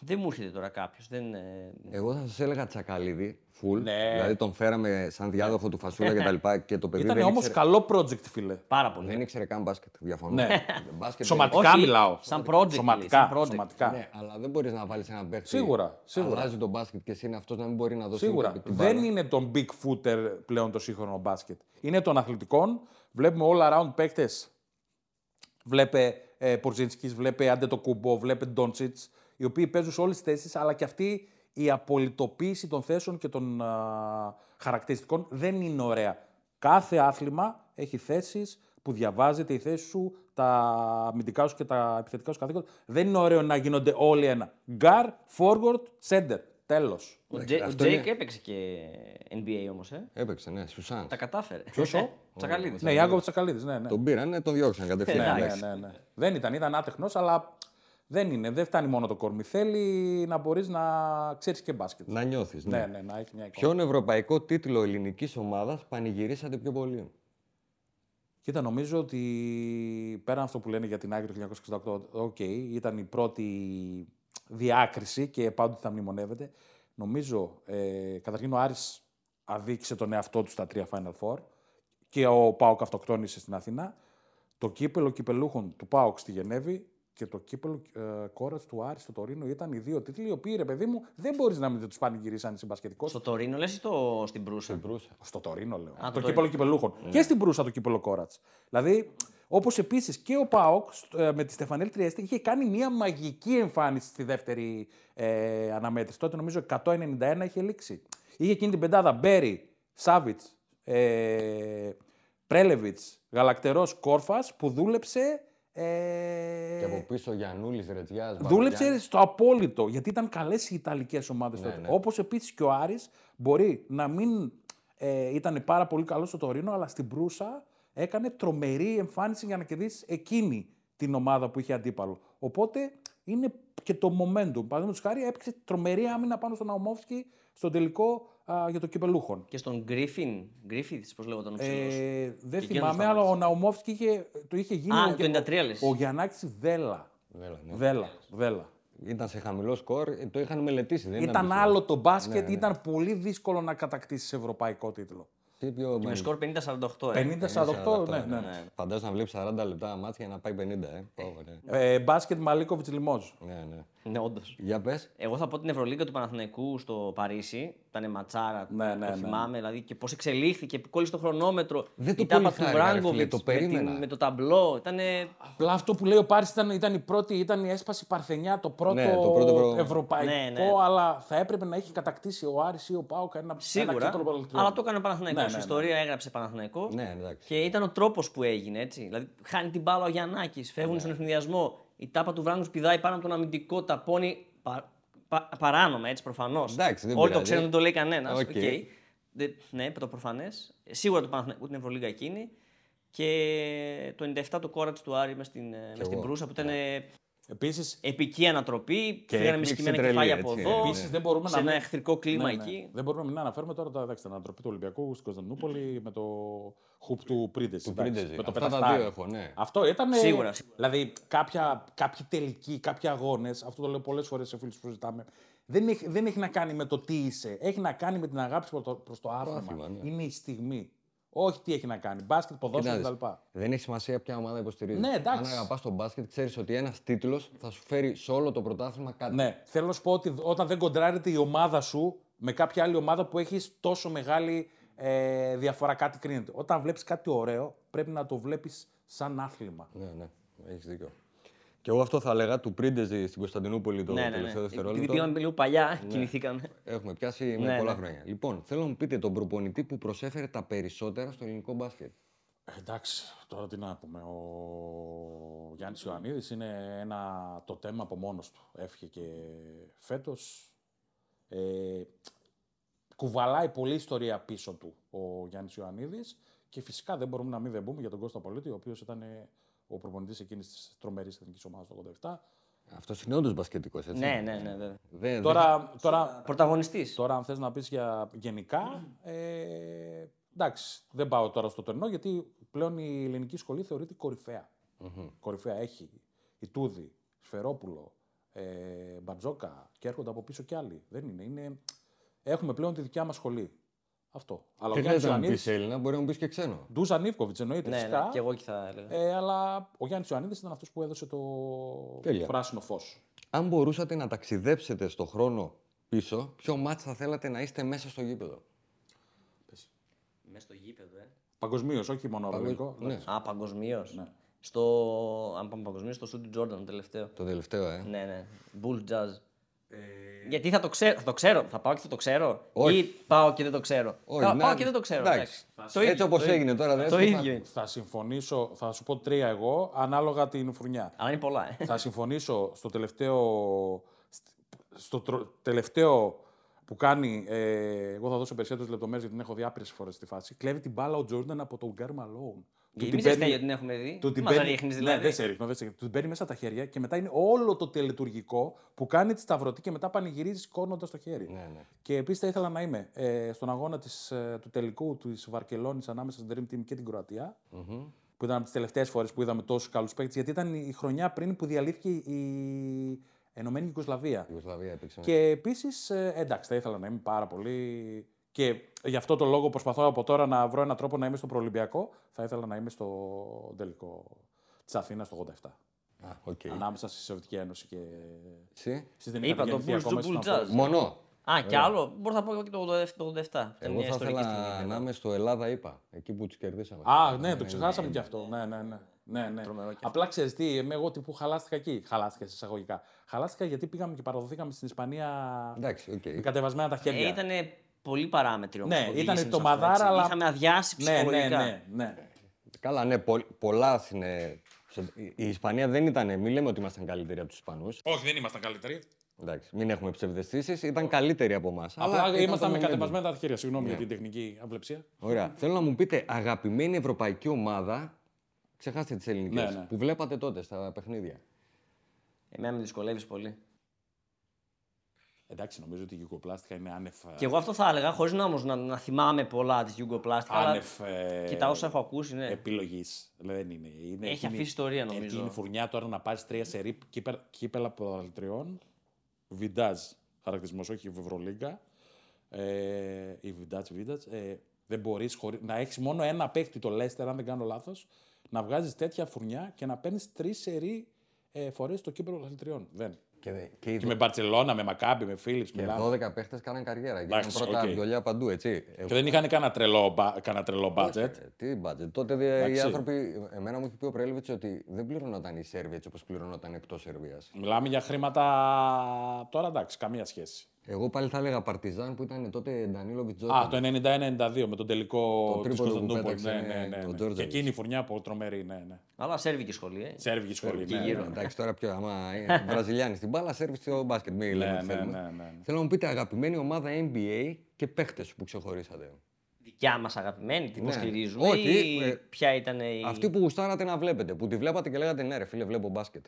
Δεν μου έρχεται τώρα κάποιος. Δεν... ε, Εγώ θα σας έλεγα τσακαλίδι, full. Ναι. Δηλαδή τον φέραμε σαν διάδοχο του Φασούλα και τα λοιπά και το παιδί Ήταν δεν, όμως ήξερε, καλό project, φίλε. Πάρα πολύ. δεν ήξερε καν μπάσκετ. Διαφωνώ. Ναι. <laughs> μπάσκετ Σωματικά Όχι, μιλάω. σαν project, Σωματικά. λέει, σαν project. σωματικά. δεν- Ναι, αλλά δεν μπορείς να βάλεις έναν παίκτη. Σίγουρα, σίγουρα. Αλλάζει τον μπάσκετ και εσύ είναι αυτός να μην μπορεί να δώσει Σίγουρα. την Δεν μπάλα. είναι τον big footer πλέον το σύγχρονο μπάσκετ. Είναι των αθλητικών. Βλέπουμε all around παίκτες. Βλέπε ε, Πορζίνσκι, βλέπε Άντε το Κουμπό, βλέπε Ντόντσιτς, οι οποίοι παίζουν σε όλες τις θέσεις, αλλά και αυτή η απολυτοποίηση των θέσεων και των α, χαρακτηριστικών δεν είναι ωραία. Κάθε άθλημα έχει θέσεις που διαβάζεται η θέση σου, τα αμυντικά σου και τα επιθετικά σου καθήκοντα. Δεν είναι ωραίο να γίνονται όλοι ένα. Guard, forward, center. Τέλος. Ο, Τζε, ο αυτό Τζέικ είναι- έπαιξε και NBA όμως. Ε. Έπαιξε, ναι, Σουσάν. Τα κατάφερε. Ποιος ο; <laughs> Τσακαλίδης. Ναι, Ιάκωβος Τσακαλίδης. Ναι, ναι. Τον πήραν, τον διώξαν Ναι, κατευθείαν. ναι, εντάξει. ναι, ναι. Δεν ήταν, ήταν άτεχνος, αλλά δεν είναι. Δεν φτάνει μόνο το κόρμι. Θέλει να μπορείς να ξέρεις και μπάσκετ. Να νιώθεις. Ναι, ναι, να έχει μια εικόνα. Ποιον ευρωπαϊκό τίτλο ελληνικής ομάδας πανηγυρίσατε πιο πολύ; Κοίτα, νομίζω ότι πέραν αυτό που λένε για την Άγκρη του 1968, οκ, ήταν η πρώτη διάκριση και πάντοτε θα μνημονεύεται. Νομίζω, ε, καταρχήν ο Άρης αδίκησε τον εαυτό του στα τρία Final Four και ο Πάοκ αυτοκτόνησε στην Αθήνα. Το κύπελο κυπελούχων του Πάοκ στη Γενέβη και το κύπελο ε, κόρα του Άρη στο Τωρίνο ήταν οι δύο τίτλοι, οι οποίοι ρε παιδί μου δεν μπορείς να μην τους πανηγυρίσει αν είσαι μπασκετικό. Στο Τωρίνο λες ή στο... στην Προύσα; Μπρούσα. Στο Τωρίνο, λέω. το το Τωρίνο. κύπελο κυπελούχων. Και στην Προύσα το κύπελο Κόρατ. Δηλαδή, όπως επίσης και ο Πάοκ ε, με τη Στεφανέλ Τριέστη είχε κάνει μια μαγική εμφάνιση στη δεύτερη ε, αναμέτρηση. Τότε νομίζω 191 είχε λήξει. Είχε εκείνη την πεντάδα Μπέρι, Σάβιτς, ε, Πρέλεβιτς, Γαλακτερός Κόρφας που δούλεψε. Ε, Και από πίσω Γιανούλη Ρετζιάς. Δούλεψε στο απόλυτο, γιατί ήταν καλές οι Ιταλικές ομάδες τότε. ναι. Όπως επίσης και ο Άρης μπορεί να μην ε, ήταν πάρα πολύ καλός στο Τωρίνο, αλλά στην Προύσα έκανε τρομερή εμφάνιση για να κερδίσει εκείνη την ομάδα που είχε αντίπαλο. Οπότε είναι και το momentum. Παραδείγματος χάρη έπαιξε τρομερή άμυνα πάνω στον Ναουμόφσκι στον τελικό α, για το κυπελούχον. Και στον Γκρίφιν. Γκρίφιθ, πώς λέγονταν ο ψηλός. Ε, δεν Και θυμάμαι, εκείνος αλλά θα ο Ναουμόφσκι είχε, το είχε γίνει. Α, ο, το 93 λες. ο Γιαννάκης Βέλα. Βέλα, ναι. Βέλα. Βέλα. Ήταν σε χαμηλό σκορ, ε, το είχαν μελετήσει. Δεν Ήταν τυχαίο. άλλο το μπάσκετ, Ναι, ναι. ήταν πολύ δύσκολο να κατακτήσεις ευρωπαϊκό τίτλο. Τι πιο Με σκορ 50-48. ε. 50-48, ναι, ναι. Φαντάζομαι να βλέπει 40 λεπτά μάτια για να πάει 50, ε. Πω, ναι. Ε, μπάσκετ Μαλίκοβιτς Λιμόζ. ναι, ναι. Ναι, όντως. Για πες. Εγώ θα πω την Ευρωλίγκα του Παναθηναϊκού στο Παρίσι. Ήταν ματσάρα, Ναι, ναι, το ναι. θυμάμαι. Δηλαδή και πώς εξελίχθηκε, κόλλησε το χρονόμετρο. Δεν το η τάπα του κολληθάρικα, ρε φίλε, Βράγκοβιτ το με, περίμενα. την- με το ταμπλό. Ήταν. Απλά αυτό που λέει ο Πάρης ήταν, ήταν η πρώτη, ήταν η έσπαση Παρθενιά, το πρώτο, Ναι, το πρώτο ευρω- ευρωπαϊκό, Ναι, ναι. αλλά θα έπρεπε να έχει κατακτήσει ο Άρης ή ο Πάοκ ένα, ένα Σίγουρα. κύπελο πρωταθλητριών. Αλλά το έκανε Παναθηναϊκός. Ναι, ναι, Η ναι. ιστορία έγραψε Παναθηναϊκός. Ναι, εντάξει. Και ήταν ο τρόπος που έγινε έτσι. Δηλαδή, χάνει την μπάλα ο Γιαννάκης, φεύγουν Ναι. στον αιφνιδιασμό. Η τάπα του Βράνκοβιτς πηδάει πάνω από τον αμυντικό, ταπώνει πα, πα, παράνομα έτσι προφανώς. Εντάξει, δεν Όλοι το πειράζει. ξέρουν, δεν το λέει κανένας. Οκ. Ναι, το προφανές. Σίγουρα το Παναθηναϊκό την Ευρωλίγα εκείνη. Και το 97 το Κόρατς του Άρη μες στην, ε, μες στην εγώ. Προύσα που ήταν ε, Επίσης, επική ανατροπή. Φύγανε με έκπληξη σκυμμένα τρελή, κεφάλια από έτσι, εδώ. ναι. Επίσης δεν μπορούμε σε να ένα μην- εχθρικό κλίμα ναι, ναι. εκεί. Δεν μπορούμε να μην αναφέρουμε τώρα τα, εντάξει, την ανατροπή του Ολυμπιακού στην Κωνσταντινούπολη με το χουπ του Πρίντεζη. Του εντάξει, Πρίντεζη. Με το Αυτά τα πεταχτάρι. δύο έχω, ναι. Αυτό ήταν. Σίγουρα, σίγουρα. Δηλαδή, κάποια, κάποιοι τελικοί, κάποιοι αγώνες, αυτό το λέω πολλές φορές σε φίλους που συζητάμε, δεν έχει, δεν έχει να κάνει με το τι είσαι. Έχει να κάνει με την αγάπη προς το, προς το άθλημα. άθλημα, ναι. Είναι η στιγμή. Όχι τι έχει να κάνει. Μπάσκετ, ποδόσφαιρο Κοίταξε, κτλ. Δεν έχει σημασία ποια ομάδα υποστηρίζει. Ναι, εντάξει. Αν αγαπάς τον μπάσκετ, ξέρεις ότι ένας τίτλος θα σου φέρει σε όλο το πρωτάθλημα κάτι. Ναι, θέλω να σου πω ότι όταν δεν κοντράρεται η ομάδα σου με κάποια άλλη ομάδα που έχεις τόσο μεγάλη ε, διαφορά, κάτι κρίνεται. Όταν βλέπεις κάτι ωραίο, πρέπει να το βλέπεις σαν άθλημα. Ναι, ναι, έχεις δίκιο. Και εγώ αυτό θα έλεγα του Πρίντεζη στην Κωνσταντινούπολη το ναι, ναι, ναι. τελευταίο Επειδή δευτερόλεπτο. πήγαμε λίγο παλιά, κινηθήκαμε. Έχουμε πιάσει με Ναι, πολλά ναι. χρόνια. Λοιπόν, θέλω να μου πείτε τον προπονητή που προσέφερε τα περισσότερα στο ελληνικό μπάσκετ. Ε, Εντάξει, τώρα τι να πούμε. Ο Γιάννης Ιωαννίδης είναι ένα το θέμα από μόνος του. Έφυγε και φέτος. Ε, κουβαλάει πολλή ιστορία πίσω του ο Γιάννης Ιωαννίδης και φυσικά δεν μπορούμε να μην δεν πούμε για τον Κώστα Πολίτη, ο οποίος ήταν ε, ο προπονητής εκείνης της τρομερής εθνικής ομάδας το 87. Αυτός είναι όντως μπασκετικός, έτσι. Ναι, ναι, ναι, βέβαια. Δεν, Τώρα, τώρα, Πρωταγωνιστής. Τώρα, αν θες να πεις για γενικά, ε, εντάξει, δεν πάω τώρα στο τερνό, γιατί πλέον η ελληνική σχολή θεωρείται κορυφαία. Κορυφαία έχει η Τούδη, Σφερόπουλο, ε, Μπατζόκα και έρχονται από πίσω κι άλλοι. Δεν είναι. είναι... Έχουμε πλέον τη δικιά μας σχολή. Αυτό. Αλλά ο Δεν Γιάννης χρειάζεται να μου Ιωαννίδης, πεις Έλληνα, μπορεί να μου πεις και ξένο. Ντούζαν Νίβκοβιτς εννοείται Ναι, φυσικά. ναι, και εγώ εκεί θα έλεγα. Ε, αλλά ο Γιάννης Ιωαννίδης ήταν αυτός που έδωσε το Τέλεια. πράσινο φως. Αν μπορούσατε να ταξιδέψετε στο χρόνο πίσω, ποιο μάτς θα θέλατε να είστε μέσα στο γήπεδο; Μέσα στο γήπεδο, ε. Παγκοσμίως, όχι μόνο ελληνικό. ναι. Α, παγκοσμίως. Ναι. Στο. Αν πάμε παγκοσμίως, στο Σούντι Τζόρνταν τελευταίο. Το τελευταίο, ε. Ναι, ναι. Bull Jazz. Γιατί θα το, ξέρω, θα το ξέρω. Θα πάω και θα το ξέρω. Όχι. Ή πάω και δεν το ξέρω. Όχι, Κα- να- πάω και δεν το ξέρω. εντάξει. Το Έτσι ίδιο, όπως το ίδιο. έγινε τώρα, δεν Το θα- ίδιο είναι. Θα συμφωνήσω, θα σου πω τρία εγώ, ανάλογα την φουρνιά. Αλλά είναι πολλά, ε. θα συμφωνήσω στο τελευταίο, στο τρο- τελευταίο που κάνει, ε, εγώ θα δώσω περισσότερες λεπτομέρειες γιατί την έχω δει άπειρες φορές στη φάση. Κλέβει την μπάλα ο Τζόρνταν από τον Γκάρ Μαλόν. Και εμείς δεν στέλνει ότι την έχουμε δει. του την Μας παίρνει- ρίχνεις Ναι, δηλαδή. δεν σε ρίχνω, δεν σε ρίχνω. Του την παίρνει μέσα τα χέρια και μετά είναι όλο το τελετουργικό που κάνει τη σταυρωτή και μετά πανηγυρίζει σηκώνοντα το χέρι. Ναι, ναι. Και επίσης θα ήθελα να είμαι ε, στον αγώνα της, ε, του τελικού της Βαρκελόνης ανάμεσα στην Dream Team και την κροατια Που ήταν από τις τελευταίες φορές που είδαμε τόσους καλούς παίκτες, γιατί ήταν η χρονιά πριν που διαλύθηκε η Ενωμένη Ιουγκοσλαβία. Η Ιουγκοσλαβία έπαιξε. Και επίσης, εντάξει, θα ήθελα να είμαι πάρα πολύ. Και γι' αυτό το λόγο προσπαθώ από τώρα να βρω έναν τρόπο να είμαι στο προολυμπιακό. Θα ήθελα να είμαι στο τελικό της Αθήνας το 87. Α, οκ. Ανάμεσα στη Σοβιετική Ένωση και. Εσύ. Εσείς δεν Είπα, είχατε το γεννηθεί Bulls ακόμα, του Bull ήσασταν Jazz. πρώτοι. Μόνο. Α, κι άλλο. Μπορώ να πω εγώ και το 87. το 87. Εγώ Μια θα ιστορική ήθελα στιγμή. να είμαι στο Ελλάδα, είπα. Εκεί που του κερδίσαμε. Α, ναι, το ξεχάσαμε κι αυτό. Ναι, ναι, ναι. ναι, ναι. Τρομερό κι Απλά ξέρεις τι, είμαι εγώ τύπου χαλάστηκα εκεί. Χαλάστηκα σε εισαγωγικά. Χαλάστηκα γιατί πήγαμε και παραδοθήκαμε στην Ισπανία Εντάξει, οκ. με κατεβασμένα τα χέρια. Ε, ήταν πολύ παράμετροι όμως Ναι, που ήταν οδήγησαν το σε αυτό, μαδάρα, έτσι. αλλά- Είχαμε αδειάσει ναι, ναι, ψυχολογικά. ναι, ναι. Καλά, ναι, πο- πολλά είναι. σε- Η Ισπανία δεν ήταν. Μην λέμε ότι ήμασταν καλύτεροι από τους Ισπανούς. Όχι, δεν ήμασταν καλύτεροι. Εντάξει, μην έχουμε ψευδαισθήσεις. Ήταν καλύτεροι από εμάς. Απλά ήμασταν με κατεβασμένα τα χέρια. Συγγνώμη για την τεχνική αβλεψία. Ωραία. Θέλω να μου πείτε αγαπημένη ευρωπαϊκή ομάδα. Ξεχάστε τις ελληνικές. Ναι, ναι. Που βλέπατε τότε στα παιχνίδια. Εμένα με δυσκολεύεις πολύ. Εντάξει, νομίζω ότι η Γιουγκοπλάστικα είναι άνευ. Και εγώ αυτό θα έλεγα, χωρίς να, όμως να, να θυμάμαι πολλά της Yugoplast. Αλλά άνευ ε, κοίτα όσα έχω ακούσει, ναι. επιλογής. Δεν είναι. είναι Έχει εκείνη- αφήσει ιστορία, νομίζω. Εκείνη η φουρνιά τώρα να πάρεις τρία σερή κύπε- κύπελα πρωταθλητριών. Βιντάζ χαρακτηρισμός, όχι Ευρωλίγκα. Ε, η Vintage, vintage. Ε, δεν μπορείς να έχεις μόνο ένα παίχτη το Λέστερ, αν δεν κάνω λάθος, να βγάζεις τέτοια φουρνιά και να παίρνεις τρεις σερί ε, φορές το κύπελο πρωταθλητριών. Δεν. Και, δε- και οι Και με Μπαρσελόνα, με Μακάμπι, με Φίλιπς, και με 12 παίχτες κάναν καριέρα. Γίνανε Εντάξει, πρώτα οκ. βιολιά παντού, έτσι. Ε, Και δεν είχαν κανένα τρελό, μπα- κανένα τρελό budget. ε, Τι budget. Τότε δε, οι Εντάξει. άνθρωποι. Εμένα μου είχε πει ο Πρέλεβιτς ότι δεν πληρωνόταν η Σέρβια έτσι όπως πληρωνόταν εκτός Σερβίας. Μιλάμε για χρήματα. Τώρα εντάξει, καμία σχέση. Εγώ πάλι θα έλεγα Παρτιζάν που ήταν τότε Ντανίλοβιτ Α, το 91-92 με τον τελικό Το τη τρίποντο που Κωνσταντινούπολη. πέταξε, Ναι, ναι, ναι, ναι, τον ναι. Τζόρτζεβιτς. Και εκείνη η φουρνιά από τρομερή, ναι, ναι. Αλλά σέρβικη σχολή, ε. Σέρβικη σχολή. και ναι, γύρω. ναι. Εντάξει, τώρα πιο. Άμα είναι <laughs> Βραζιλιάνοι στην μπάλα, σερβι στο μπάσκετ. Μην λέμε Ναι, τι ναι, θέλουμε. ναι, ναι. Θέλω να μου πείτε αγαπημένη ομάδα NBA και παίχτες που ξεχωρίσατε; Δικιά μας αγαπημένη, την Ναι. υποστηρίζουμε. Όχι, ή ε, ποια ήταν η. Αυτή που γουστάρατε να βλέπετε, που τη βλέπατε και λέγατε ναι, ρε φίλε, βλέπω μπάσκετ.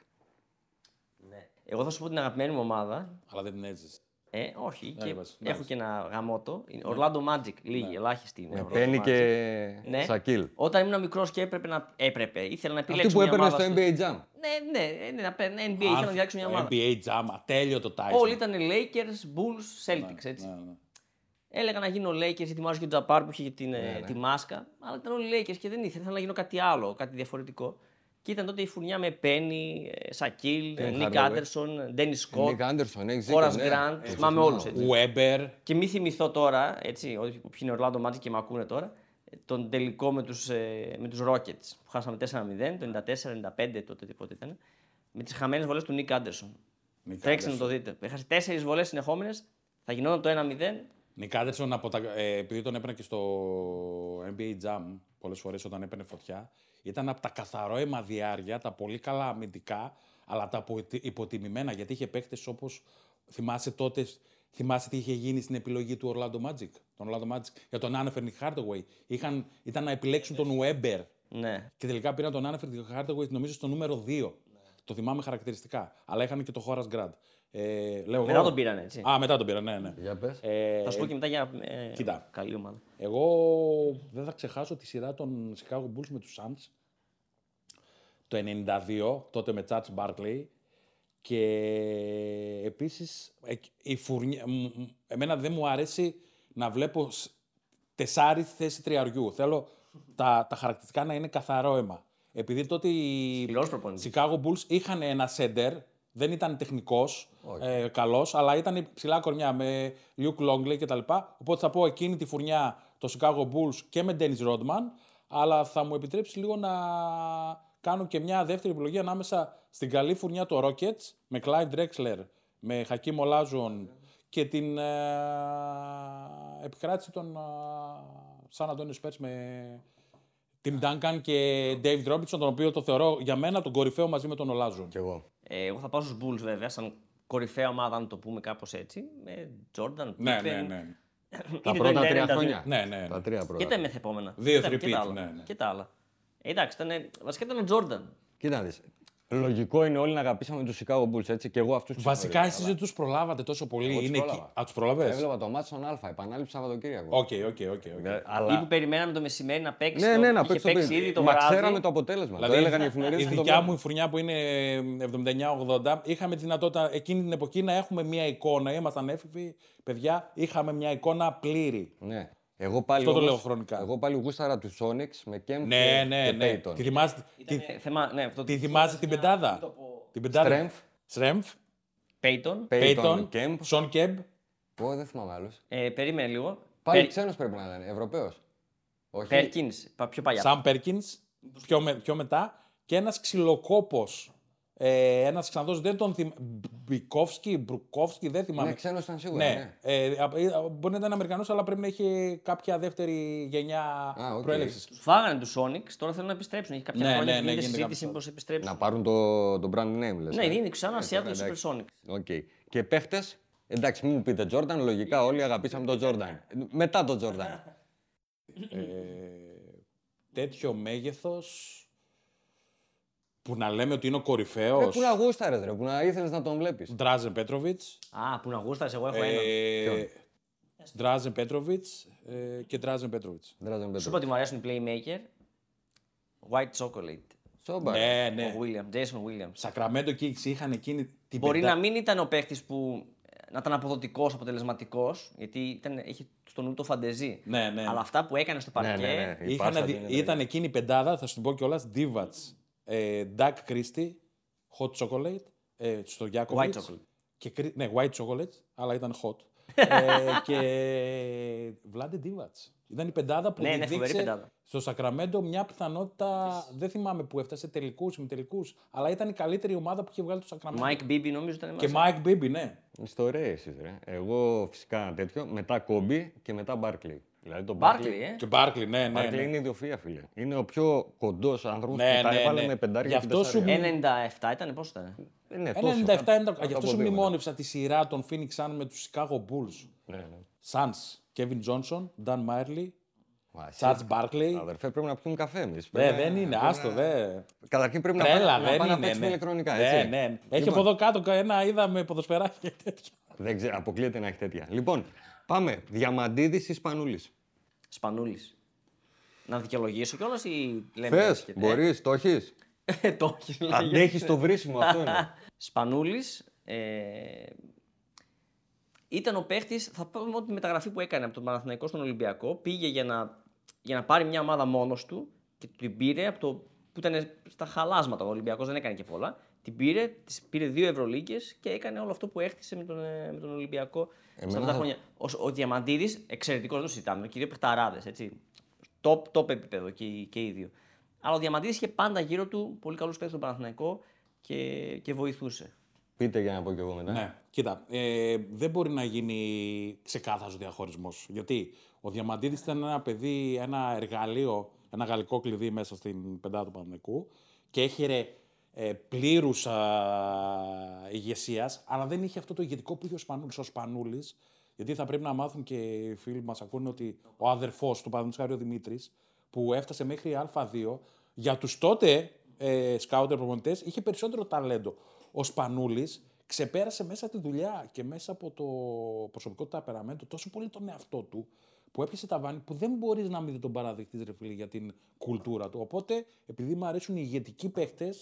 Ναι. Εγώ θα σου πω την αγαπημένη μου ομάδα. Αλλά δεν την έζησε. Ε, όχι. Ναι, και βάζεις, έχω εντάξει. και ένα γαμότο. Είναι Orlando Magic. Λίγοι, ελάχιστοι είναι. Με Orlando Πένι Magic. και Ναι. Σακίλ. Όταν ήμουν μικρός και έπρεπε να. Έπρεπε, ήθελα να επιλέξω. Αυτή που μια έπαιρνε ομάδα στο στο- NBA Jam. Ναι, ναι, ναι, να παίρνω NBA, ήθελα να διαλέξω μια ομάδα. NBA Jam, ατέλειο το Tyson. Όλοι ήταν Lakers, Bulls, Celtics, έτσι. Ναι, ναι. Έλεγα να γίνω Lakers, γιατί μου άρεσε και ο Τζαπάρ που είχε και την, Ναι, ε, τη μάσκα. Αλλά ήταν όλοι Lakers και δεν ήθελα. Ήθελα να γίνω κάτι άλλο, κάτι διαφορετικό. Και ήταν τότε η φουρνιά με Penny, Σακίλ, Penny Νίκ Hardaway. Άντερσον, Ντένις Σκότ, Νίκ Άντερσον, έχει Horace Grant, θυμάμαι όλους, έτσι. Weber. Και μη θυμηθώ τώρα, έτσι, ότι που είναι Orlando Magic και με ακούνε τώρα, ε, τον τελικό με τους, ε, με τους Rockets που χάσαμε 4-0, το 94-95 τότε πότε ήταν. με τις χαμένες βολές του Νίκ Άντερσον. Νίκ Τρέξτε να Άντερσον. το δείτε. Έχασε τέσσερις βολές συνεχόμενες, θα γινόταν το 1-0. Νικ Άντερσον, από τα, ε, επειδή τον έπαιρνε και στο NBA Jam πολλές φορές όταν έπαιρνε φωτιά, ήταν από τα καθαρό αιμαδιάρια, τα πολύ καλά αμυντικά, αλλά τα απο- υποτιμημένα γιατί είχε παίχτε όπως θυμάσαι τότε. Θυμάσαι τι είχε γίνει στην επιλογή του Orlando Magic. Τον Orlando Magic για τον Άνεφερν Hardaway. Είχαν, ήταν να επιλέξουν τον Weber. Ναι. Και τελικά πήραν τον Άνεφερν Hardaway, νομίζω, στο νούμερο 2. Το θυμάμαι χαρακτηριστικά. Αλλά είχαν και το Horace Grant. Ε, λέω Μετά εγώ- τον πήραν έτσι. Α, μετά τον πήραν, ναι, ναι. Για πες. Ε, Θα σου πω και μετά για ε, κοίτα. καλή ομάδα. εγώ δεν θα ξεχάσω τη σειρά των Chicago Bulls με τους Suns το 92, τότε με Church Barkley και επίσης ε, η φουρνιά, μ- μ- εμένα δεν μου αρέσει να βλέπω σ- τεσσάρι θέση τριαριού. Θέλω τα, τα χαρακτηριστικά να είναι καθαρό αίμα. Επειδή τότε οι Σκληρός προπονητής. Chicago Bulls είχαν ένα σέντερ, δεν ήταν τεχνικός, ε, καλός, αλλά ήταν ψηλά κορμιά με Luke Longley κτλ. Οπότε θα πω εκείνη τη φουρνιά το Chicago Bulls και με Dennis Rodman, αλλά θα μου επιτρέψει λίγο να κάνω και μια δεύτερη επιλογή ανάμεσα στην καλή φουρνιά του Rockets με Clive Drexler, με Hakim Olajuwon και την ε, επικράτηση των ε, San Antonio Spurs με Tim Duncan και Dave Robinson, τον οποίο το θεωρώ για μένα τον κορυφαίο μαζί με τον Olajuwon. Κι εγώ. Ε, εγώ θα πάω στους Bulls βέβαια, σαν κορυφαία ομάδα, αν το πούμε κάπως έτσι. Με Jordan, Ναι, Pippen, ναι, ναι. Τα ήδη το πρώτα 90, τρία 92. χρόνια. Ναι, ναι, ναι. Τα τρία Και πρώτα. τα μεθεπόμενα. Δύο Και τα- και repeat, τα άλλα. ναι, ναι. Και τα άλλα. Ε, εντάξει, ήταν, βασικά ήταν ο Jordan. Κοίτα να δεις. Λογικό είναι όλοι να αγαπήσαμε τους Chicago Bulls, έτσι, και εγώ αυτούς τους Βασικά γνωρίζω, εσείς αλλά δεν τους προλάβατε τόσο πολύ. Εγώ τους Είναι εκεί. πρόλαβα. Α, τους προλαβέ. Έβλεπα το μάτι στον Α, επανάληψη Σαββατοκύριακο. Οκ, οκ, οκ. οκ. Ε, Ή Αλλά... που περιμέναμε το μεσημέρι να παίξει. Ναι, το- ναι, να είχε παίξει το παίξει παιδί. ήδη το Μα βράδυ. ξέραμε το αποτέλεσμα. το έλεγαν οι εφημερίδες. η και το δικιά μου βλέπαμε. η φουρνιά που είναι 79-80, είχαμε τη δυνατότητα εκείνη την εποχή να έχουμε μια εικόνα. Ήμασταν έφηβοι, παιδιά, είχαμε μια εικόνα πλήρη. Ναι. Εγώ πάλι, Αυτό το όμως- λέω χρονικά. Εγώ πάλι γούσταρα του Sonics με Kemp Ναι, και, ναι, και ναι. Payton. Τη θυμάσαι, τη, Ε, θέμα, ναι, αυτό τη θυμάσαι την πεντάδα; Την πεντάδα. Στρέμφ, Στρέμφ, Payton. Payton, Πέιτον, Kemp. Σον Κεμπ. Εγώ δεν θυμάμαι άλλους. Ε, περίμενε λίγο. Πάλι Πε- ξένος πρέπει να ήταν, Ευρωπαίος. Όχι. Perkins, πα- πιο παλιά. Σαμ Πέρκιν, πιο, με- πιο μετά. Και ένας ξυλοκόπος. Ε, ένας ξανθός δεν τον θυμάμαι. Μπικόφσκι, Μπρουκόφσκι, δεν θυμάμαι. Ναι, ξένος ήταν σίγουρα. Ναι. ναι. Ε, α- ε, μπορεί να ήταν Αμερικανός, αλλά πρέπει να έχει κάποια δεύτερη γενιά Α, οκ. προέλευσης. Του φάγανε τους Sonics, τώρα θέλουν να επιστρέψουν. Έχει κάποια Ναι, χρόνια ναι, που ναι, γίνεται γίνεται συζήτηση κάποιος μήπως επιστρέψουν. Ε, Να πάρουν το, το brand name, λες. Ναι, ε. είναι ξανά Ε, Seattle τώρα, εντάξει. Supersonics. Οκ. Και παίχτες, εντάξει, μην μου πείτε Jordan, λογικά όλοι αγαπήσαμε τον Jordan. Μετά τον Jordan. Ε, τέτοιο μέγεθος που να λέμε ότι είναι ο Ρε, κορυφαίο. πού να γούσταρες, ρε, που να ήθελες να τον βλέπεις. Ντράζεν Πέτροβιτ. Α, που να γούσταρες, εγώ έχω ένα. Ε, Ντράζεν Πέτροβιτ και Ντράζεν Πέτροβιτ. Ντράζεν Σου είπα ότι μου αρέσουν οι playmaker. White Chocolate. Σόμπα. Ναι, ναι. Ο William, Jason Williams. Σακραμέντο Kings είχαν εκείνη την Μπορεί πεντά- να μην ήταν ο παίχτης που ε, να ήταν αποδοτικός, αποτελεσματικός, γιατί ήταν, είχε στο νου το φαντεζή. Ναι, ναι. Αλλά αυτά που έκανε στο Ναι, παρκέ. ναι, ναι. Η Είχαν πάσα δι- του είναι ήταν τραγική. εκείνη η πεντάδα, θα σου την πω κιόλας, Divac, ε, Duck Christie, Hot Chocolate, ε, στο Γιάκοβιτς. White chocolate. Και, κρι- ναι, White Chocolate, αλλά ήταν hot. <laughs> ε, και Vlade Divac. Ήταν η πεντάδα που Ναι, ναι, δίδυξε φοβερή πεντάδα. στο Σακραμέντο μια πιθανότητα, δεν θυμάμαι που έφτασε, τελικούς, ημιτελικούς, αλλά ήταν η καλύτερη ομάδα που είχε βγάλει το Σακραμέντο. Mike Bibby νομίζω ήταν Και μέσα. Mike Bibby, ναι. Ιστορία εσείς, ρε. Εγώ φυσικά ένα τέτοιο, μετά Κόμπι και μετά Μπάρκλι. Δηλαδή τον Barkley, ε. Και Barkley, ναι, ναι. Barkley ναι. είναι ιδιοφυΐα, φίλε. Είναι ο πιο κοντός άνθρωπος Ναι, που τα ναι, έβαλε ναι. με πεντάρια Γι' και αυτό σου τεσσάρια. 97 ήταν, πώ ήταν; Ε, Ναι, Ένα τόσο. 97 είναι Κάτω Γι' αυτό από σου δύο μνημόνευσα τη σειρά των Phoenix Suns με τους Chicago Bulls. Ναι, ναι. Suns, Kevin Johnson, Dan Marley, Μα, εσύ, Charles Barkley. Αδερφέ, πρέπει να πιούμε καφέ εμείς. Δε, Πρέπει δεν να- είναι, πρέπει άστο, να- δε. Καταρχήν πρέπει να Τρέλα, πάμε να, δεν πάμε να είναι. παίξουμε ναι. ηλεκτρονικά, Ναι, έτσι. ναι. Έχει Λοιπόν, από εδώ κάτω ένα είδα με ποδοσφαιράκια και τέτοια. Δεν ξέρω, αποκλείεται να έχει τέτοια. Λοιπόν, πάμε. Διαμαντίδης ή Σπανούλης; Σπανούλης. Να δικαιολογήσω κιόλας ή λέμε. Θες, έτσι και- μπορείς, το έχεις; Ε, το όχι. λέγε. Αντέχεις το βρίσιμο, αυτό είναι. <laughs> Σπανούλης. Ε, ήταν ο παίχτης, θα πούμε ότι η μεταγραφή που έκανε από τον Παναθηναϊκό στον Ολυμπιακό πήγε για να, για να πάρει μια ομάδα μόνος του και την πήρε από το που ήταν στα χαλάσματα. Ο Ολυμπιακός δεν έκανε και πολλά. Την πήρε, της πήρε δύο Ευρωλίγκες και έκανε όλο αυτό που έχτισε με τον, ε, με τον Ολυμπιακό σε Εμένα αυτά τα θα- χρόνια. Ο, ο Διαμαντίδης, εξαιρετικός, δεν το συζητάμε, και οι δύο παιχταράδε. Top, top επίπεδο και, οι- και οι δύο. Αλλά ο Διαμαντίδης είχε πάντα γύρω του πολύ καλούς παίχτε στον Παναθηναϊκό και, και βοηθούσε. Πείτε για να πω κι εγώ μετά. Ναι, κοίτα, ε, δεν μπορεί να γίνει ξεκάθαρος διαχωρισμός. Γιατί ο Διαμαντίδης ήταν ένα παιδί, ένα εργαλείο, ένα γαλλικό κλειδί μέσα στην πεντάδα του Παναγικού και έχερε ε, πλήρους ηγεσίας, αλλά δεν είχε αυτό το ηγετικό που είχε ο Σπανούλης. Ο Σπανούλης, γιατί θα πρέπει να μάθουν και οι φίλοι μας ακούνε ότι ο αδερφός του Παναγικού ο Δημήτρης, που έφτασε μέχρι Α2, για τους τότε ε, σκάουτερ προπονητές είχε περισσότερο ταλέντο. Ο Σπανούλης ξεπέρασε μέσα τη δουλειά και μέσα από το προσωπικό του ταπεραμέντο τόσο πολύ τον εαυτό του που έπιασε τα βάθη που δεν μπορείς να μην τον παραδεχτεί ρε φίλε για την κουλτούρα του. Οπότε, επειδή μου αρέσουν οι ηγετικοί παίχτες,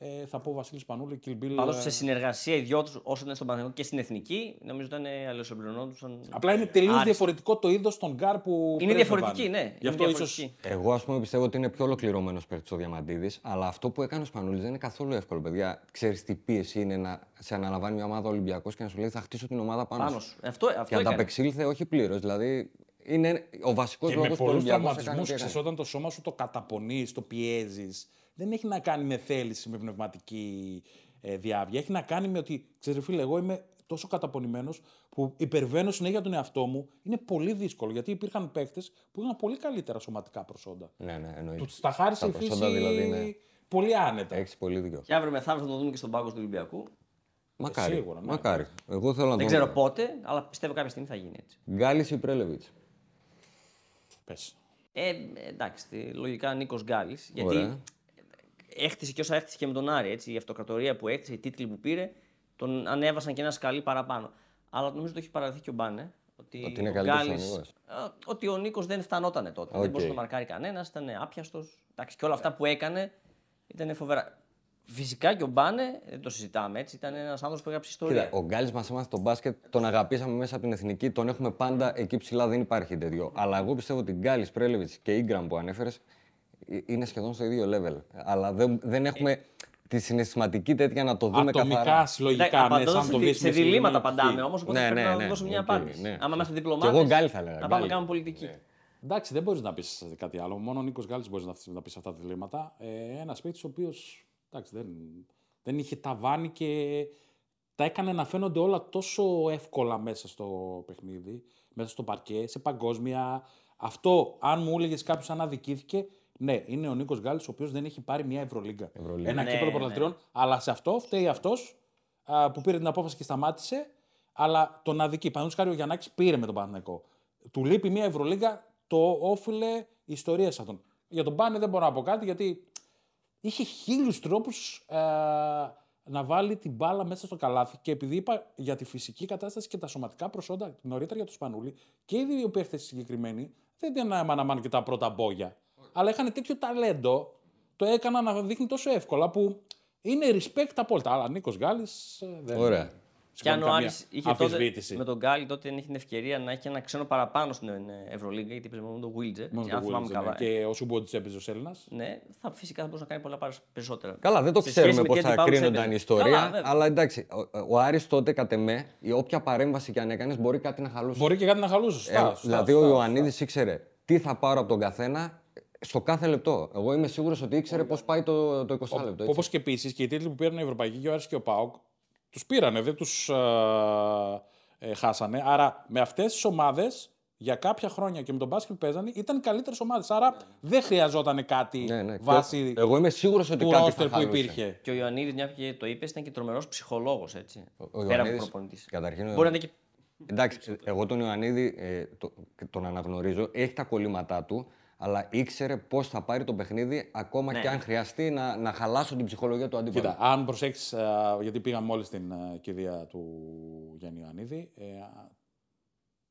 ε, θα πω Βασίλης Σπανούλης, Kill Bill. Πάντως σε συνεργασία οι δυο τους, όσο ήταν στον Παναθηναϊκό και στην εθνική, νομίζω ήταν αλληλοσυμπληρωνόντουσαν. Απλά είναι τελείως διαφορετικό το είδος των γκάρ που. Είναι διαφορετική, ναι. Γι' αυτό ίσως. Εγώ, ας πούμε, πιστεύω ότι είναι πιο ολοκληρωμένος παίκτης ο Διαμαντίδης, αλλά αυτό που έκανε ο Σπανούλης δεν είναι καθόλου εύκολο, παιδιά. Ξέρεις τι πίεση είναι να σε αναλαμβάνει μια ομάδα Ολυμπιακός και να σου λέει θα χτίσω την ομάδα πάνω, πάνω σου. Αυτό, αυτό και ανταπεξήλθε όχι πλήρως. Δηλαδή είναι ο βασικός λόγος που ο Ολυμπιακός. όταν το σώμα σου το καταπονείς, το πιέζεις, δεν έχει να κάνει με θέληση, με πνευματική ε, διάβια. Έχει να κάνει με ότι, ξέρει φίλε, εγώ είμαι τόσο καταπονημένος που υπερβαίνω συνέχεια τον εαυτό μου. Είναι πολύ δύσκολο γιατί υπήρχαν παίκτες που είχαν πολύ καλύτερα σωματικά προσόντα. Ναι, ναι, εννοείται. Του τα χάρισε η φύση δηλαδή είναι... πολύ άνετα. Έχεις πολύ δίκιο. Και αύριο μεθαύριο θα το δούμε και στον πάγκο του Ολυμπιακού. Μακάρι. Ε, σίγουρα, ναι. Μακάρι. Εγώ θέλω να Δεν ξέρω πότε, αλλά πιστεύω κάποια στιγμή θα γίνει έτσι. Γκάλι ή Πρέλεβιτς; Πες. Ε, εντάξει, λογικά Νίκος Γκάλης. Γιατί Ωραία έχτισε και όσα έχτισε και με τον Άρη. Έτσι, η αυτοκρατορία που έχτισε, οι τίτλοι που πήρε, τον ανέβασαν και ένα σκαλί παραπάνω. Αλλά νομίζω το έχει παραδεχθεί και ο Μπάνε. Ότι, ότι είναι καλύτερος Ότι ο Νίκος δεν φτανόταν τότε. Δεν μπορούσε να μαρκάρει κανένας, ήταν άπιαστος. Και όλα αυτά που έκανε ήταν φοβερά. Φυσικά και ο Μπάνε, δεν το συζητάμε έτσι, ήταν ένας άνθρωπος που έγραψε ιστορία. Κοίτα, ο Γκάλης μας έμαθε τον μπάσκετ, τον αγαπήσαμε μέσα από την εθνική, τον έχουμε πάντα εκεί ψηλά, δεν υπάρχει τέτοιο. Αλλά εγώ πιστεύω ότι Γκάλης, Πρέλεβιτς και Ίγκραμ που ανέφερες ε, είναι σχεδόν στο ίδιο level. Αλλά δεν, δεν έχουμε τη συναισθηματική τέτοια να το δούμε Ατομικά, καθαρά. συλλογικά, ναι, σαν το Σε διλήμματα παντάμε όμως, οπότε ναι, πρέπει ναι, να δώσουμε μια απάντηση. Ναι. Άμα είμαστε διπλωμάτε. εγώ γκάλι θα λέγα. Να πάμε να κάνουμε πολιτική. Ναι. Εντάξει, δεν μπορείς να πεις κάτι άλλο. Μόνο ο Νίκος Γκάλης μπορείς να πεις αυτά τα διλήμματα. Ε, Ένας παίκτης ο οποίος δεν, δεν είχε ταβάνει και τα έκανε να φαίνονται όλα τόσο εύκολα μέσα στο παιχνίδι, μέσα στο παρκέ, σε παγκόσμια. Αυτό, αν μου έλεγες κάποιος αν αδικήθηκε, ναι, είναι ο Νίκος Γκάλης, ο οποίος δεν έχει πάρει μια Ευρωλίγκα. Ευρωλίγκα. Ένα ναι, κύπελο ναι. πρωταθλητριών. Αλλά σε αυτό φταίει αυτός που πήρε την απόφαση και σταμάτησε. Αλλά τον αδική. Παραδείγματος χάρη ο Γιαννάκης πήρε με τον Παναθηναϊκό. Του λείπει μια Ευρωλίγκα, το όφιλε η ιστορία σε αυτόν. Για τον Πάνε δεν μπορώ να πω κάτι γιατί είχε χίλιους τρόπους να βάλει την μπάλα μέσα στο καλάθι. Και επειδή είπα για τη φυσική κατάσταση και τα σωματικά προσόντα νωρίτερα για το Σπανούλη και οι δύο παίχτε συγκεκριμένοι δεν ήταν μαναμάν και τα πρώτα μπόγια αλλά είχαν τέτοιο ταλέντο, το έκανα να δείχνει τόσο εύκολα που είναι respect απόλυτα. Αλλά Νίκος Γκάλης ε, δεν. Ωραία. Και αν ο Άρης είχε τότε, με τον Γκάλι τότε είχε την ευκαιρία να έχει ένα ξένο παραπάνω στην Ευρωλίγκα, γιατί παίζει μόνο τον Βίλτζε. Αν θυμάμαι καλά. Ναι. Και ο Σούμποντ έπαιζε ο Έλληνας. Ναι, θα, φυσικά θα μπορούσε να κάνει πολλά περισσότερα. Καλά, δεν το ξέρουμε πώς θα κρίνονταν η ιστορία. Καλά, αλλά εντάξει, ο, ο Άρης τότε κατ' εμέ, η όποια παρέμβαση και αν έκανες μπορεί κάτι να χαλούσε. Μπορεί και κάτι να χαλούσε. Ε, δηλαδή ο Ιωαννίδης ήξερε τι θα πάρω από τον καθένα στο κάθε λεπτό. Εγώ είμαι σίγουρος ότι ήξερε πώς πάει το, το 20 λεπτό. Όπως και επίσης και οι τίτλοι που πήραν οι Ευρωπαϊκοί και ο Άρης και ο Πάοκ, τους πήρανε, δεν τους ε, ε, χάσανε. Άρα με αυτές τις ομάδες για κάποια χρόνια και με τον μπάσκετ που παίζανε ήταν καλύτερες ομάδες. Άρα δεν χρειαζόταν κάτι ναι, ναι. βάσει. Εγώ είμαι σίγουρος ότι του κάτι θα που υπήρχε. Και ο Ιωαννίδης, μια και το είπες, ήταν και τρομερός ψυχολόγος. Πέρα από προπονητής. Καταρχήν. Μπορεί να και... Εντάξει, εγώ τον Ιωαννίδη ε, το, τον αναγνωρίζω. Έχει τα κολλήματά του αλλά ήξερε πώς θα πάρει το παιχνίδι, ακόμα ναι. και αν χρειαστεί να, να χαλάσω την ψυχολογία του αντίπαλου. Κοίτα, αν προσέξεις, γιατί πήγαμε μόλις στην uh, κηδεία του Γιάννη Ιωαννίδη, ε,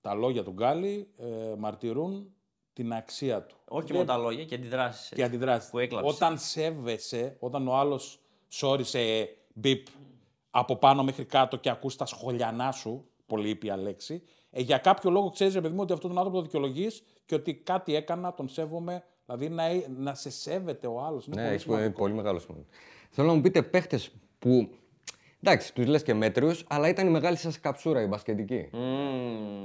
τα λόγια του Γκάλι ε, μαρτυρούν την αξία του. Όχι μόνο τα λόγια, και αντιδράσεις. Και αντιδράσεις. Που έκλαψες. Όταν σέβεσαι, όταν ο άλλος σώρισε μπιπ από πάνω μέχρι κάτω και ακούς τα σχολιανά σου, πολύ ήπια λέξη, ε, για κάποιο λόγο ξέρεις, παιδί μου, ότι αυτόν τον άνθρωπο το δικαιολογείς και ότι κάτι έκανα, τον σέβομαι. Δηλαδή να, να σε σέβεται ο άλλος. Ναι, έχεις πολύ, πολύ μεγάλο σημείο. Θέλω να μου πείτε παίχτες που. Εντάξει, τους λες και μέτριους, αλλά ήταν η μεγάλη σας καψούρα η μπασκετική. Mm,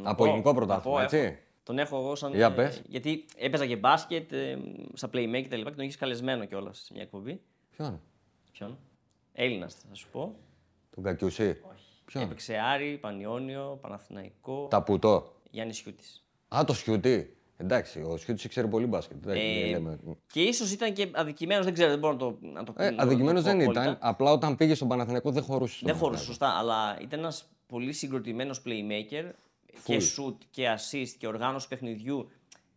από ελληνικό πρωτάθλημα, έτσι. Τον έχω εγώ σαν. Για πες. γιατί έπαιζα και μπάσκετ, ε, σαν playmaker και τα λοιπά και τον έχεις καλεσμένο κιόλας σε μια εκπομπή. Ποιον; Ποιον; Έλληνας θα σου πω. Τον Κακιουσί. Ποιον; Έπαιξε Άρη, Πανιόνιο, Παναθηναϊκό. Ταπουτό. Γιάννης Σιούτης. Α, το Σιούτι. Εντάξει, ο Σιούτι ξέρει πολύ μπάσκετ. Εντάξει, Ε, δεν λέμε. Και ίσως ήταν και αδικημένος, δεν ξέρω, δεν μπορώ να το, να το Ε, να το Αδικημένος πω δεν απόλυτα. ήταν. Απλά όταν πήγε στον Παναθηναϊκό δεν χωρούσε. στον Δεν χωρούσε Παναθηναϊκό. σωστά, αλλά ήταν ένας πολύ συγκροτημένος playmaker και shoot και assist και οργάνωση παιχνιδιού.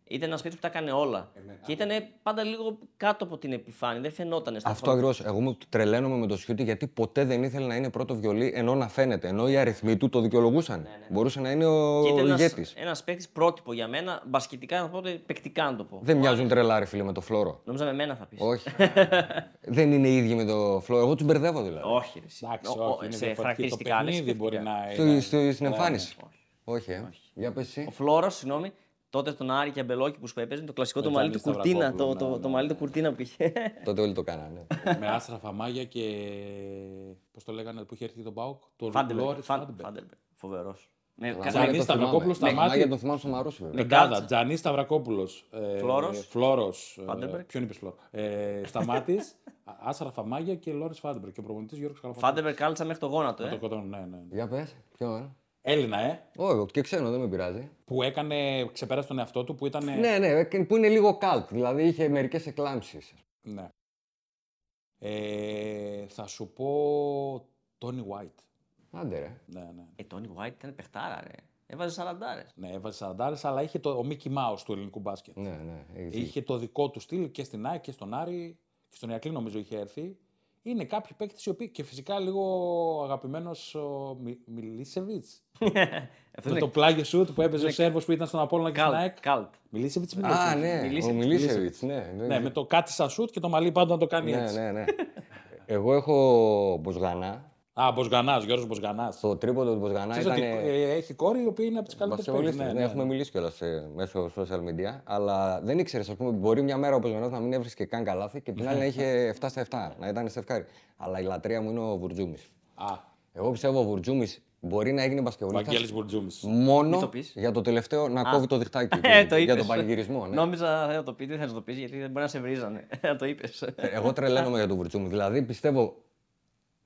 Ήταν ένα παίκτη που τα έκανε όλα. και ήταν πάντα λίγο κάτω από την επιφάνεια, δεν φαινόταν στα Αυτό ακριβώς. Εγώ μου τρελαίνομαι με το Σιούτι γιατί ποτέ δεν ήθελε να είναι πρώτο βιολί ενώ να φαίνεται. Ενώ οι αριθμοί του το δικαιολογούσαν. Μπορούσε να είναι ο, Και ήταν ηγέτης. ένας παίκτης πρότυπο για μένα, μπασκετικά να το πω, παικτικά να το πω. Δεν μοιάζουν τρελά, ρε φίλε, με το Φλόρο. Νόμιζα με μένα θα πεις. Όχι. <laughs> δεν είναι οι ίδιοι με το Φλόρο. Εγώ τους μπερδεύω δηλαδή. Όχι, ρε, εσύ. Εντάξει, Ο- ο- όχι, είναι σε διαφορετικό. Το χαρακτηριστικά. λες, παιχνίδι μπορεί σκέφτηκα. να Στο- είναι. στο- στην εμφάνιση. Όχι. Όχι, ε. Για πες εσύ. Ο Φλόρος, συγγνώμη, τότε στον Άρη και Αμπελόκη που σου έπαιζε, το κλασικό το Με μαλλί του Τζάνι κουρτίνα. Το, Σταυρακόπουλο, το, ναι, το ναι, μαλλί του κουρτίνα που είχε. <laughs> Τότε όλοι το κάνανε. με άστραφα μάγια και. Πώς το λέγανε που είχε έρθει τον Μπάουκ. Το Φάντεμπεργκ. Λόρις Φάντεμπεργκ. Φοβερός. Με Αλλά κα- Τζανί Μάγια το Σταυρακόπουλος θυμάμαι. στα Μάγια μάτια. το θυμάμαι στο Μαρούσι, βέβαια. Με Πεντάδα. κάλτσα. Τζανί Σταυρακόπουλος. Φλόρος. Φλόρος. Φάντεμπεργκ. Ποιον είπες Φλόρο. Ε, Σταμάτη. Άστραφα μάγια και Λόρις Φάντεμπεργκ. Και ο προπονητής Γιώργος Καλαφάτος. Φάντεμπερ κάλτσα μέχρι το γόνατο, Το ε. κοτώνω, ναι, ναι. Για πες. Ποιο, ε. Έλληνα, ε. Όχι, και ξένο, δεν με πειράζει. Που έκανε, ξεπέρασε τον εαυτό του που ήταν. Ναι, ναι, και που είναι λίγο καλτ. Δηλαδή είχε μερικές εκλάμψεις. Ναι. Ε, θα σου πω Τόνι White. Άντε ρε. Ναι, ναι. Ε, Τόνι White ήταν παιχτάρα, ρε. Έβαζε 40 Ναι, έβαζε 40 αλλά είχε το, ο Mickey Mouse του ελληνικού μπάσκετ. Ναι, ναι. έχεις δίκιο. Είχε το δικό του στυλ και στην ΑΕΚ και στον Άρη και στον Ιακλή νομίζω είχε έρθει. Είναι κάποιοι παίκτες οι οποίοι και φυσικά λίγο αγαπημένος ο Μι, Μιλίσεβιτς. <laughs> Αυτό με είναι το πλάγιο σουτ που έπαιζε ο Σέρβος που ήταν στον Απόλλωνα και στην ΑΕΚ. καλτ. καλτ. Μιλίσεβιτς Α, ναι, Μιλίσεβιτς. ο Μιλίσεβιτς. Ναι, Ναι, με το κάτι σαν σουτ και το μαλλί πάντα να το κάνει ναι, έτσι. ναι, ναι. Εγώ έχω Μποσγανά. Α, Μποσγανά, Γιώργος Μποσγανά. Το τρίποντο του Μποσγανά Ξέρεις ήταν. ότι ε, έχει κόρη η οποία είναι από τις καλύτερες Μπασκευολίστες, ναι, έχουμε μιλήσει κιόλας μέσω social media. Αλλά δεν ήξερες, ας πούμε, μπορεί μια μέρα ο Μποσγανά να μην έβρισκε καν καλάθι και την άλλη να είχε 7 στα 7, να ήταν στεφκάρι. Αλλά η λατρεία μου είναι ο Βουρτζούμη. Α, Εγώ πιστεύω ο Βουρτζούμη μπορεί να έγινε μπασκευολίστα Βαγγέλης Μπουρτζούμη. μόνο το πεις. για το τελευταίο να κόβει το διχτάκι <laughs> του, Ε, το για είπες. τον πανηγυρισμό. Ναι. Νόμιζα δεν θα το πεις, δεν θα το πεις γιατί δεν μπορεί να σε βρίζανε. Να <laughs> το είπες. Ε, Εγώ τρελαίνομαι για τον Βουρτζούμη. Δηλαδή πιστεύω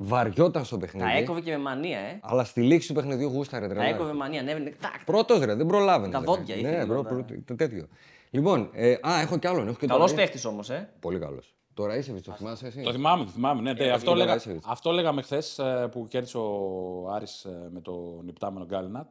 βαριόταν στο Τα παιχνίδι. έκοβε και με μανία, ε. Αλλά στη λήξη του παιχνιδιού γούσταρε Τα τρελά. έκοβε με μανία, ανέβαινε. Τάκ. Πρώτος ρε, δεν προλάβαινε. Τα ρε. δόντια είχε Ναι, λίγο, προ, τα- προ- το τέτοιο. Λοιπόν, ε, α, έχω κι άλλον. Έχω και Καλός τον- παίχτης όμως, ε. Πολύ καλός. Τώρα είσαι, το θυμάσαι εσύ; Το θυμάμαι, το θυμάμαι. Ναι, ναι, αυτό, είναι λέγα, Ράισεβιτς. αυτό λέγαμε χθες που κέρδισε ο Άρης ε, με τον υπτάμενο Γκάλινατ.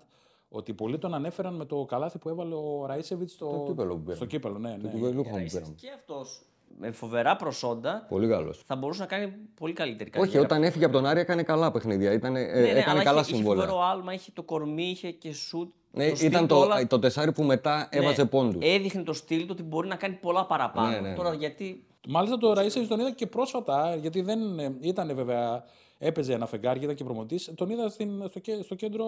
Ότι πολλοί τον ανέφεραν με το καλάθι που έβαλε ο Ράισεβιτ στο, Το κύπελλο που πήραμε. στο κύπελο. Ναι, ναι. Του Βελούχα μου πήραμε. Και αυτός με φοβερά προσόντα Πολύ καλός. θα μπορούσε να κάνει πολύ καλύτερη Όχι, καριέρα. όταν έφυγε από τον Άρη έκανε καλά παιχνίδια. Ήταν, ε, Ναι, ναι, έκανε αλλά καλά είχε, είχε συμβόλαια. φοβερό άλμα, είχε το κορμί, είχε και σουτ. Ναι, το στυλ ήταν του το, όλα. το τεσάρι που μετά έβαζε Ναι, πόντους. Έδειχνε το στυλ του ότι μπορεί να κάνει πολλά παραπάνω. Ναι, ναι, ναι. Τώρα γιατί. Μάλιστα το Ραΐσεβιτς τον είδα και πρόσφατα, γιατί δεν ε, ήταν βέβαια. Έπαιζε ένα φεγγάρι, ήταν και προπονητής. Τον είδα στην, στο, κέ- στο κέντρο.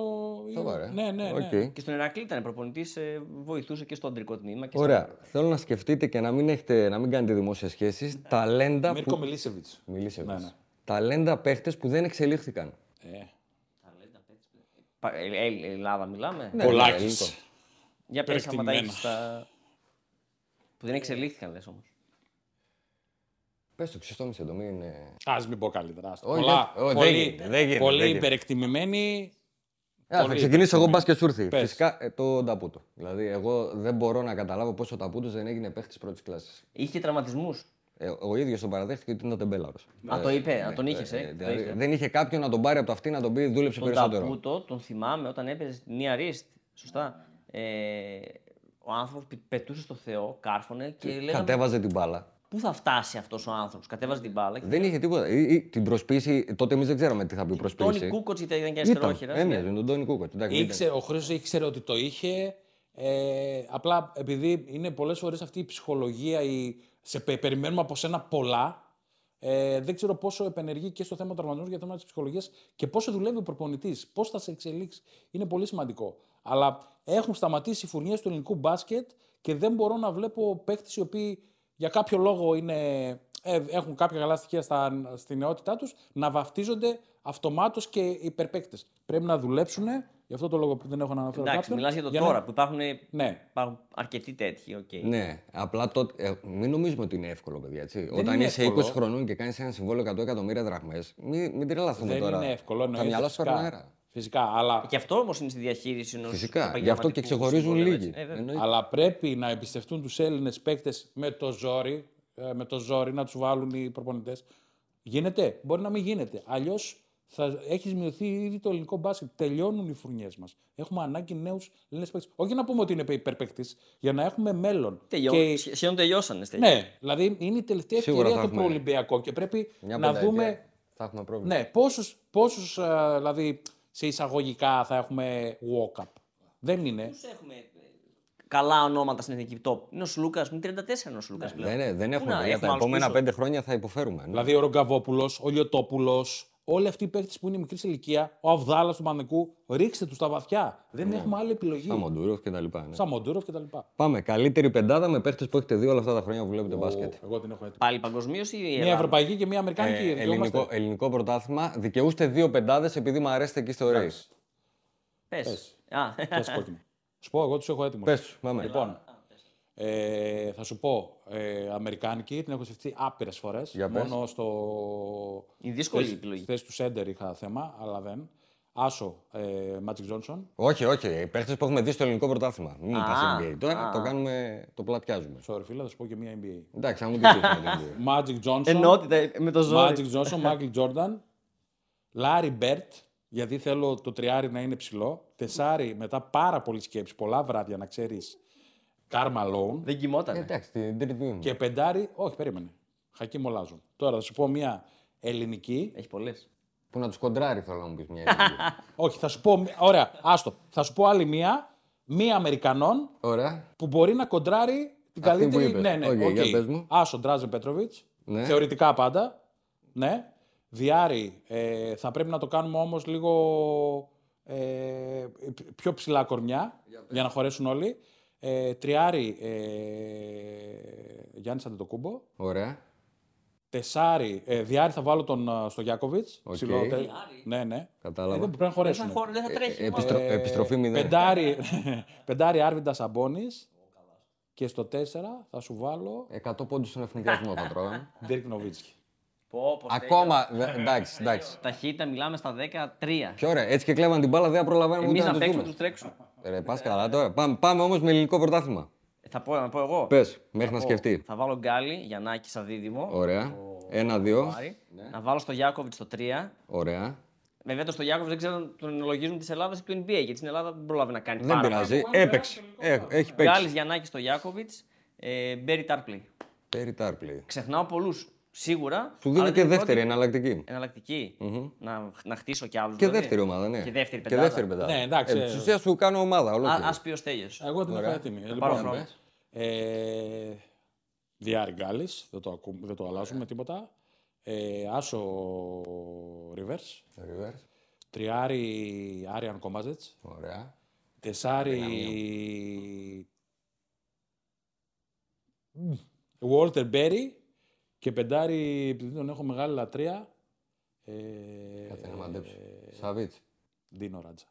Σοβαρά. Ναι, ναι, ναι. Οκ. Και στον Ηρακλή ήταν προπονητής, βοηθούσε και στο αντρικό τμήμα. Και Ωραία. Θέλω να σκεφτείτε και να μην, έχετε, να μην κάνετε δημόσια σχέσεις. Ταλέντα Μίρκο που. Μιλίσεβιτς. Μιλήσε. Ναι, ναι. Ταλέντα παίχτες που δεν εξελίχθηκαν. Ε, Πα- ε, ε, Ελλάδα μιλάμε; Ναι, Πολάκης. ναι, ελληνικό. Για πες άμα τα Περιεκτημένα. έχεις στα... Που δεν εξελίχθηκαν λες όμως. Πες το, ξεστόμησε το, μην. ε, Α μην πω καλύτερα. άστο. Όχι, Πολλά, όχι, δεν πολύ, γίνεται, δεν γίνεται, πολύ δεν γίνεται. υπερεκτιμημένοι. Α, θα Πολύ ξεκινήσω εγώ υπερεκτιμημένοι. μπας και σου έρθει. Πες. Φυσικά ε, το Ταπούτο. Δηλαδή, εγώ δεν μπορώ να καταλάβω πόσο ο Ταπούτος δεν έγινε παίχτης πρώτης κλάσης. Είχε και τραυματισμούς. Ε, ο ίδιος τον παραδέχτηκε ότι ήταν τεμπέλαρος. Α, το είπε, να τον είχες, ε. Το Δηλαδή, είχε. δεν είχε κάποιον να τον πάρει από το αυτή να τον πει δούλεψε Τον περισσότερο. Ταπούτο τον θυμάμαι όταν έπαιζε στην Νία Ρίστ. Σωστά. Ε, ο άνθρωπος πε- πετούσε στο Θεό, κάρφωνε και λέγαμε Κατέβαζε την μπάλα. Πού θα φτάσει αυτός ο άνθρωπος. Κατέβαζε την μπάλα. και Δεν είχε τίποτα. Ή, ή, την προσποίηση, τότε εμείς δεν ξέραμε τι θα πει προσποίηση. Τόνι Κούκοτς ήταν και Ήταν, αριστερόχειρας. έμοιαζε ναι. με τον Τόνι Κούκοτς. Εντάξει, δεν Ήξερε, ο Χρήστος ήξερε ότι το είχε. Ε, απλά επειδή είναι πολλές φορές αυτή η ψυχολογία, η, σε, πε- περιμένουμε από σένα πολλά, ε, δεν ξέρω πόσο επενεργεί και στο θέμα τραυματισμού για το θέμα της ψυχολογίας και πόσο δουλεύει ο προπονητής, πώς θα σε εξελίξει. Είναι πολύ σημαντικό. Αλλά έχουν σταματήσει οι φουρνιές του ελληνικού μπάσκετ και δεν μπορώ να βλέπω παίκτες οι οποίοι για κάποιο λόγο είναι, ε, έχουν κάποια καλά στοιχεία στα, στη νεότητά τους να βαφτίζονται αυτομάτως και υπερπαίκτες. Πρέπει να δουλέψουν Γι' αυτό το λόγο που δεν έχω να αναφέρω Εντάξει, κάποιον. μιλάς για το να- τώρα που υπάρχουν, Ναι. υπάρχουν αρκετοί τέτοιοι. οκ. Ναι, απλά τότε. Ε, μην νομίζουμε ότι είναι εύκολο, παιδιά. Έτσι. Όταν είναι είσαι εύκολο. 20 χρονών και κάνεις ένα συμβόλαιο 100 εκατομμύρια δραχμές, μην, μην τρελαθούμε Δεν τώρα. είναι εύκολο. Θα εννοείται, μυαλά σου φυσικά. αέρα. Φυσικά, αλλά, Και αυτό όμως είναι στη διαχείριση ενός. Φυσικά. Γι' αυτό και ξεχωρίζουν λίγοι. Εννοείται. αλλά πρέπει να εμπιστευτούν τους Έλληνες παίκτες με το ζόρι, ε, με το ζόρι να τους βάλουν οι προπονητές. Γίνεται, μπορεί να μην γίνεται. Αλλιώς θα έχει μειωθεί ήδη το ελληνικό μπάσκετ. Τελειώνουν οι φουρνιές μας. Έχουμε ανάγκη νέους Έλληνες παίκτες. Όχι να πούμε ότι είναι υπερπαίκτης, για να έχουμε μέλλον. Και- Σχεδόν τελειώσανε. Ναι, δηλαδή είναι η τελευταία Σίγουρα ευκαιρία θα του έχουμε προολυμπιακό και πρέπει Μια να πενταετία δούμε Θα έχουμε πρόβλημα. ναι, πόσους, πόσους ε, δηλαδή, σε εισαγωγικά θα έχουμε walk-up. Δεν είναι. έχουμε ε, καλά ονόματα στην εθνική top; Είναι ο Σλούκας, είναι 34 είναι ο Σλούκας Δεν, πλέον. είναι- δεν Πού έχουμε. να, παιδιά. έχουμε Τα άλλους επόμενα πίσω; πέντε χρόνια θα υποφέρουμε. ναι. Δηλαδή ο Ρογκαβόπουλος, ο Λιωτόπουλος, όλοι αυτοί οι παίχτε που είναι μικρής ηλικία, ο Αβδάλας του Πανικού, ρίξτε τους στα βαθιά. Δεν έχουμε άλλη επιλογή. Σαν Μοντούροφ και τα λοιπά. ναι. Σαν Μοντούροφ κτλ. Πάμε. Καλύτερη πεντάδα με παίχτε που έχετε δει όλα αυτά τα χρόνια που βλέπετε μπάσκετ. Εγώ την έχω έτοιμη. Πάλι παγκοσμίως ή η Μια Ελλάδα; ευρωπαϊκή και μια αμερικάνικη. Ε, δικαιούμαστε. ελληνικό, ελληνικό πρωτάθλημα. Δικαιούστε δύο πεντάδες επειδή μου αρέσετε εκεί στο Race. Πες. Πες. Α, Πιάσε κόκκινο. Σου πω, εγώ τους έχω έτοιμους. Πες τους, πάμε. Λοιπόν, ε, θα σου πω, ε, Αμερικάνικη, την έχω σκεφτεί άπειρες φορές. Για πες. Μόνο στο. Είναι δύσκολη η θέση- επιλογή. Στη θέση του Σέντερ είχα θέμα, αλλά δεν. Άσο, ε, Magic Johnson. Όχι, όχι. Οι παίχτες που έχουμε δει στο ελληνικό πρωτάθλημα. Μην μου Α, πας NBA. Τώρα α. το κάνουμε, το πλατιάζουμε. Sorry, φίλε, θα σου πω και μία NBA. Εντάξει, θα μου την πεις με την NBA. Magic Johnson. <laughs> Ενότητα με το ζόρι. Magic Johnson, Michael Jordan. Larry Bird, γιατί θέλω το τριάρι να είναι ψηλό. Τεσάρι, μετά πάρα πολλή σκέψη, πολλά βράδια να ξέρεις. Karma Malone. Δεν κοιμόταν. Εντάξει, την τρίτη μου. Και πεντάρι, όχι, περίμενε. Χακί Μολάζον. Τώρα θα σου πω μία ελληνική. Έχει πολλές. Που να τους κοντράρει, θέλω να μου πεις μια <laughs> ελληνική. όχι, θα σου πω. μία- Ωραία, άστο. Θα σου πω άλλη μία. Μία Αμερικανών Ωραία. που μπορεί να κοντράρει την Αυτή που καλύτερη. είπες. Ναι, ναι, Ok, ok. για πες μου. Άσο Ντράζεν Πέτροβιτς. Ναι. Θεωρητικά πάντα. Ναι. Δυάρι, ε, θα πρέπει να το κάνουμε όμως λίγο ε, πιο ψηλά κορμιά για να χωρέσουν όλοι. Ε, τριάρι, ε, Γιάννης Αντετοκούνμπο. Ωραία. Τεσάρι, ε, δυάρι θα βάλω τον ε, στο Γιάκοβιτς. Οκ. Ψηλό, τε- Δυάρι. Ναι, ναι. Κατάλαβα. Ε, δεν πρέπει να Δεν χωρέσουν. θα, χω- δεν θα τρέχει. Ε, μάλλον. επιστρο- επιστροφή μηδέν. Πεντάρι, <laughs> πεντάρι Άρβιντας Σαμπόνις. Και στο 4 θα σου βάλω 100 πόντους στον εθνικιασμό θα τρώγαμε. Ντέρκ Νοβίτσκι. Πω, πως, Ακόμα. δε- Εντάξει, εντάξει. Ταχύτητα μιλάμε στα 13. Πιο ωραία. Έτσι και κλέβαν την μπάλα, δεν θα προλαβαίνουμε Εμείς ούτε να να του παίξουμε, τους δούμε. τρέξουμε. Ρε, πας καλά τώρα. Πάμε, πάμε όμως με ελληνικό πρωτάθλημα. Ε, Θα πω, να πω εγώ. Πες, μέχρι Θα να πω, σκεφτεί. Θα βάλω Γκάλι, Γιαννάκη σαν δίδυμο. Ωραία. Ένα-δύο. Άρη. Να βάλω στο Γιάκοβιτς στο 3. Ωραία. Βέβαια το στο Γιάκοβιτς δεν ξέρω αν τον ενολογίζουν τη Ελλάδα ή του NBA. Γιατί στην Ελλάδα δεν προλάβει να κάνει Δεν πάρα πειράζει. Έπαιξε. Ε, Έχει Γκάλι, παίξει. Γιαννάκης στο Γιάκοβιτς. Ε, Μπέρι Τάρπλεϊ. Πέρι Τάρπλη. Ξεχνάω πολλούς. Σίγουρα. Σου δίνω αλλά και την δεύτερη, πρώτη εναλλακτική. εναλλακτική. Να, να χτίσω κι άλλους. Και δεύτερη ομάδα, ναι. Και δεύτερη Και πεντάδα. δεύτερη πεντάδα. Ναι, εντάξει, Ε, ε, Στην ουσίας σου κάνω ομάδα. ολόκληρη. Α πει ο Στέλιος. Εγώ την έχω Ωραία. έτοιμη. Ε, πάρω Λοιπόν, χρόνος. ε, Διάρη Γκάλης, δεν το, ακού, δεν το αλλάζουμε με τίποτα. Ε, Άσο Ρίβερς. Reverse. Τριάρι Άριαν Κόμαζετς. Ωραία. Τεσάρι Walter Berry. Και πεντάρι, επειδή τον έχω μεγάλη λατρεία, ε, Κάτσε να μαντέψω. Σαβίτ. Ντίνο Ράτζα.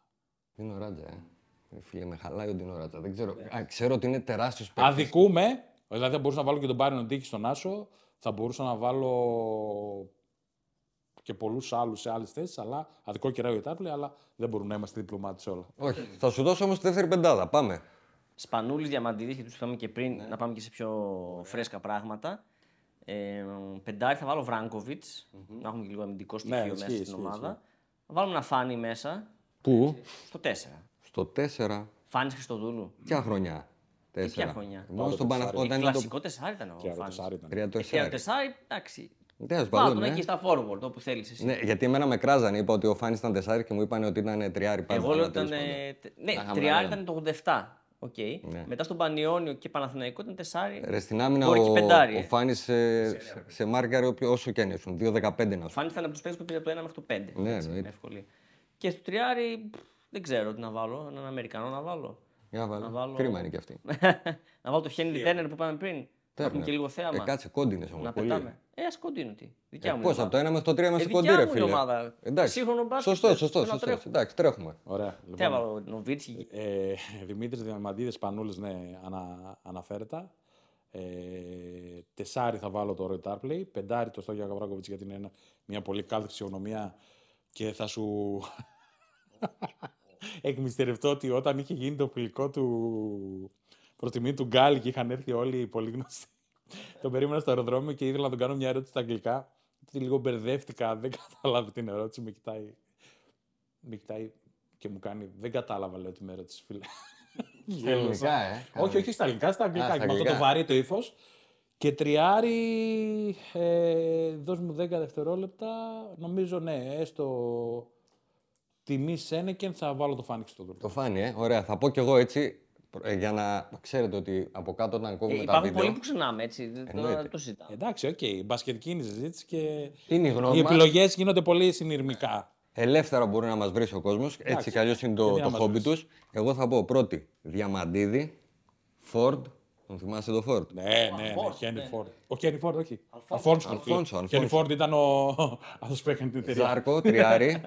Δίνω ράτζα, ε. Ε, Φίλε, με χαλάει ο Ντίνο Ράτζα. Δεν ξέρω. Α, ξέρω ότι είναι τεράστιος παίκτης. Αδικούμε. Δηλαδή θα μπορούσα να βάλω και τον Πάριον Ντίκη στον Άσο. Θα μπορούσα να βάλω και πολλούς άλλους σε άλλες θέσεις. Αλλά αδικό και Ράιο Τάπλη, αλλά δεν μπορούν να είμαστε διπλωμάτες σε όλα. Όχι. Θα σου δώσω όμως τη δεύτερη πεντάδα. Πάμε. Σπανούλης, Διαμαντίδη και τους είπαμε και πριν Ναι. να πάμε και σε πιο φρέσκα πράγματα. Ε, πεντάρι θα βάλω Βράνκοβιτς. Να έχουμε και λίγο αμυντικό στοιχείο Ναι, μέσα ισχύει, στην ισχύει, ομάδα. Θα βάλουμε ένα Φάνη μέσα Πού; στο 4. Στο 4. Φάνης Χριστοδούλου. Ποια χρονιά; ποια Τέσσερα. χρονιά; Μόνο στον Παναθηναϊκό όταν ήταν το. Κλασικό τεσάρι ήταν ο Τριάρο Φάνης. τεσάρι ήταν. Τρία το Ε, τεσσάρι. τεσάρι, εντάξει. Τέλος Βάλ πάντων. τον ναι. εκεί στα forward, όπου θέλεις εσύ. Ναι, γιατί εμένα με κράζανε. Είπα ότι ο Φάνης ήταν τεσάρι και μου είπαν ότι ήταν τριάρι πάντα. Εγώ λέω αλλά ότι ήταν. τέλος ε, τε- Ναι, Τα είχαμε τριάρι να ήταν το 87. Οκ. Ναι. Μετά στον Πανιόνιο και Παναθηναϊκό ήταν τεσάρι. Ρε στην άμυνα Μπορεί και ο, πεντάρι, ο ε. Φάνης σε, σε μάρκαρε όποιο- όσο και αν ήσουν. 2-15 να Ο σου. Φάνης ήταν από τους παίκτες που πήρε από το 1 μέχρι το 5. Ναι, έτσι, εννοείται. με ευκολία. Και στο τριάρι πφ, δεν ξέρω τι να βάλω. Έναν Αμερικανό να βάλω. Για βάλε. Να βάλω- Κρίμα είναι και αυτή. <laughs> να βάλω το Χένρι Τέρνερ που είπαμε πριν. Να έχουμε Τέρνερ. και λίγο θέαμα. Ε, κάτσε, κόντινες όμως. να πετάμε. Ε, ας κοντίνω τι. Δικιά Ε, μου. Πώς η από το ομάδα. 1 μέχρι το 3 είμαστε Ε, κοντί, δικιά ρε μου η φίλε. ομάδα. Εντάξει. Σύγχρονο μπάσκετ, Σωστό, θέλω σωστό. να σωστό. τρέχω. Εντάξει, τρέχουμε. Ωραία. Τι Λοιπόν, έβαλε ο Νοβίτσκι. ε, Δημήτρης Διαμαντίδης Πανούλης, ναι, ανα, αναφέρετα. Ε, τεσάρι θα βάλω το Roy Tarpley. Πεντάρι το Στόγια Γαβράκοβιτς γιατί είναι ένα- μια πολύ καλή φυσιογνωμία και θα σου <laughs> εκμυστερευτώ ότι όταν είχε γίνει το φιλικό του προς τιμή του Γκάλι και είχαν έρθει όλοι οι πολύ γνωστοί. <laughs> τον περίμενα στο αεροδρόμιο και ήθελα να τον κάνω μια ερώτηση στα αγγλικά. Και λίγο μπερδεύτηκα, δεν κατάλαβε την ερώτηση, με κοιτάει, με κοιτάει και μου κάνει, δεν κατάλαβα λέω τη μέρα της φίλε. Ελληνικά, ε. Όχι, όχι στα ελληνικά, στα αγγλικά. στα και με αυτό αγγλικά. το βαρύ το ύφος. Και τριάρι, ε, δώσ' μου 10 δευτερόλεπτα, νομίζω ναι, έστω τιμή Σένεκεν θα βάλω το φάνηξ στο δρόμο. Το φάνη, ε. Ωραία. Θα πω κι εγώ έτσι ε, για να ξέρετε ότι από κάτω όταν Ε, κόβουμε τα υπάρχουν βίντεο. πολλοί που ξεχνάμε έτσι. Δεν το, Εννοείται. δεν το συζητάμε. Εντάξει, ok, okay, μπασκετική είναι η συζήτηση και Είναι η γνώμη οι μας; επιλογές γίνονται πολύ συνειρμικά. Ελεύθερα μπορεί να μας βρει ο κόσμος. Έτσι κι αλλιώς είναι το, γιατί να το μας χόμπι τους. βρεις. Εγώ θα πω πρώτη Διαμαντίδη, Φόρντ. Τον θυμάσαι το Φόρντ; Ναι, ναι, ναι, Ford, Χένι ναι. Φόρντ. Ο Χένρι Φόρντ, όχι. Αλφόνσο. Αλφόνσο. Αλφόνσο, Χένρι Αλφόνσο. Φόρντ ήταν ο... <laughs> αυτός που έκανε την εταιρεία. Ζάρκο, τριάρι.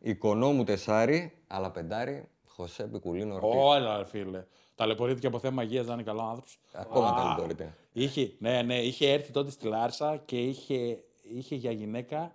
Οικονόμου, τεσάρι. Αλλά πεντάρι. Χωσέ Πικουλίνο Ορτίθ. Όλα, ρε φίλε. Ταλαιπωρήθηκε από θέμα υγείας, δεν είναι καλό άνθρωπος. Ακόμα ταλαιπωρείται. Είχε, ναι, ναι, είχε έρθει τότε στη Λάρσα και είχε, είχε για γυναίκα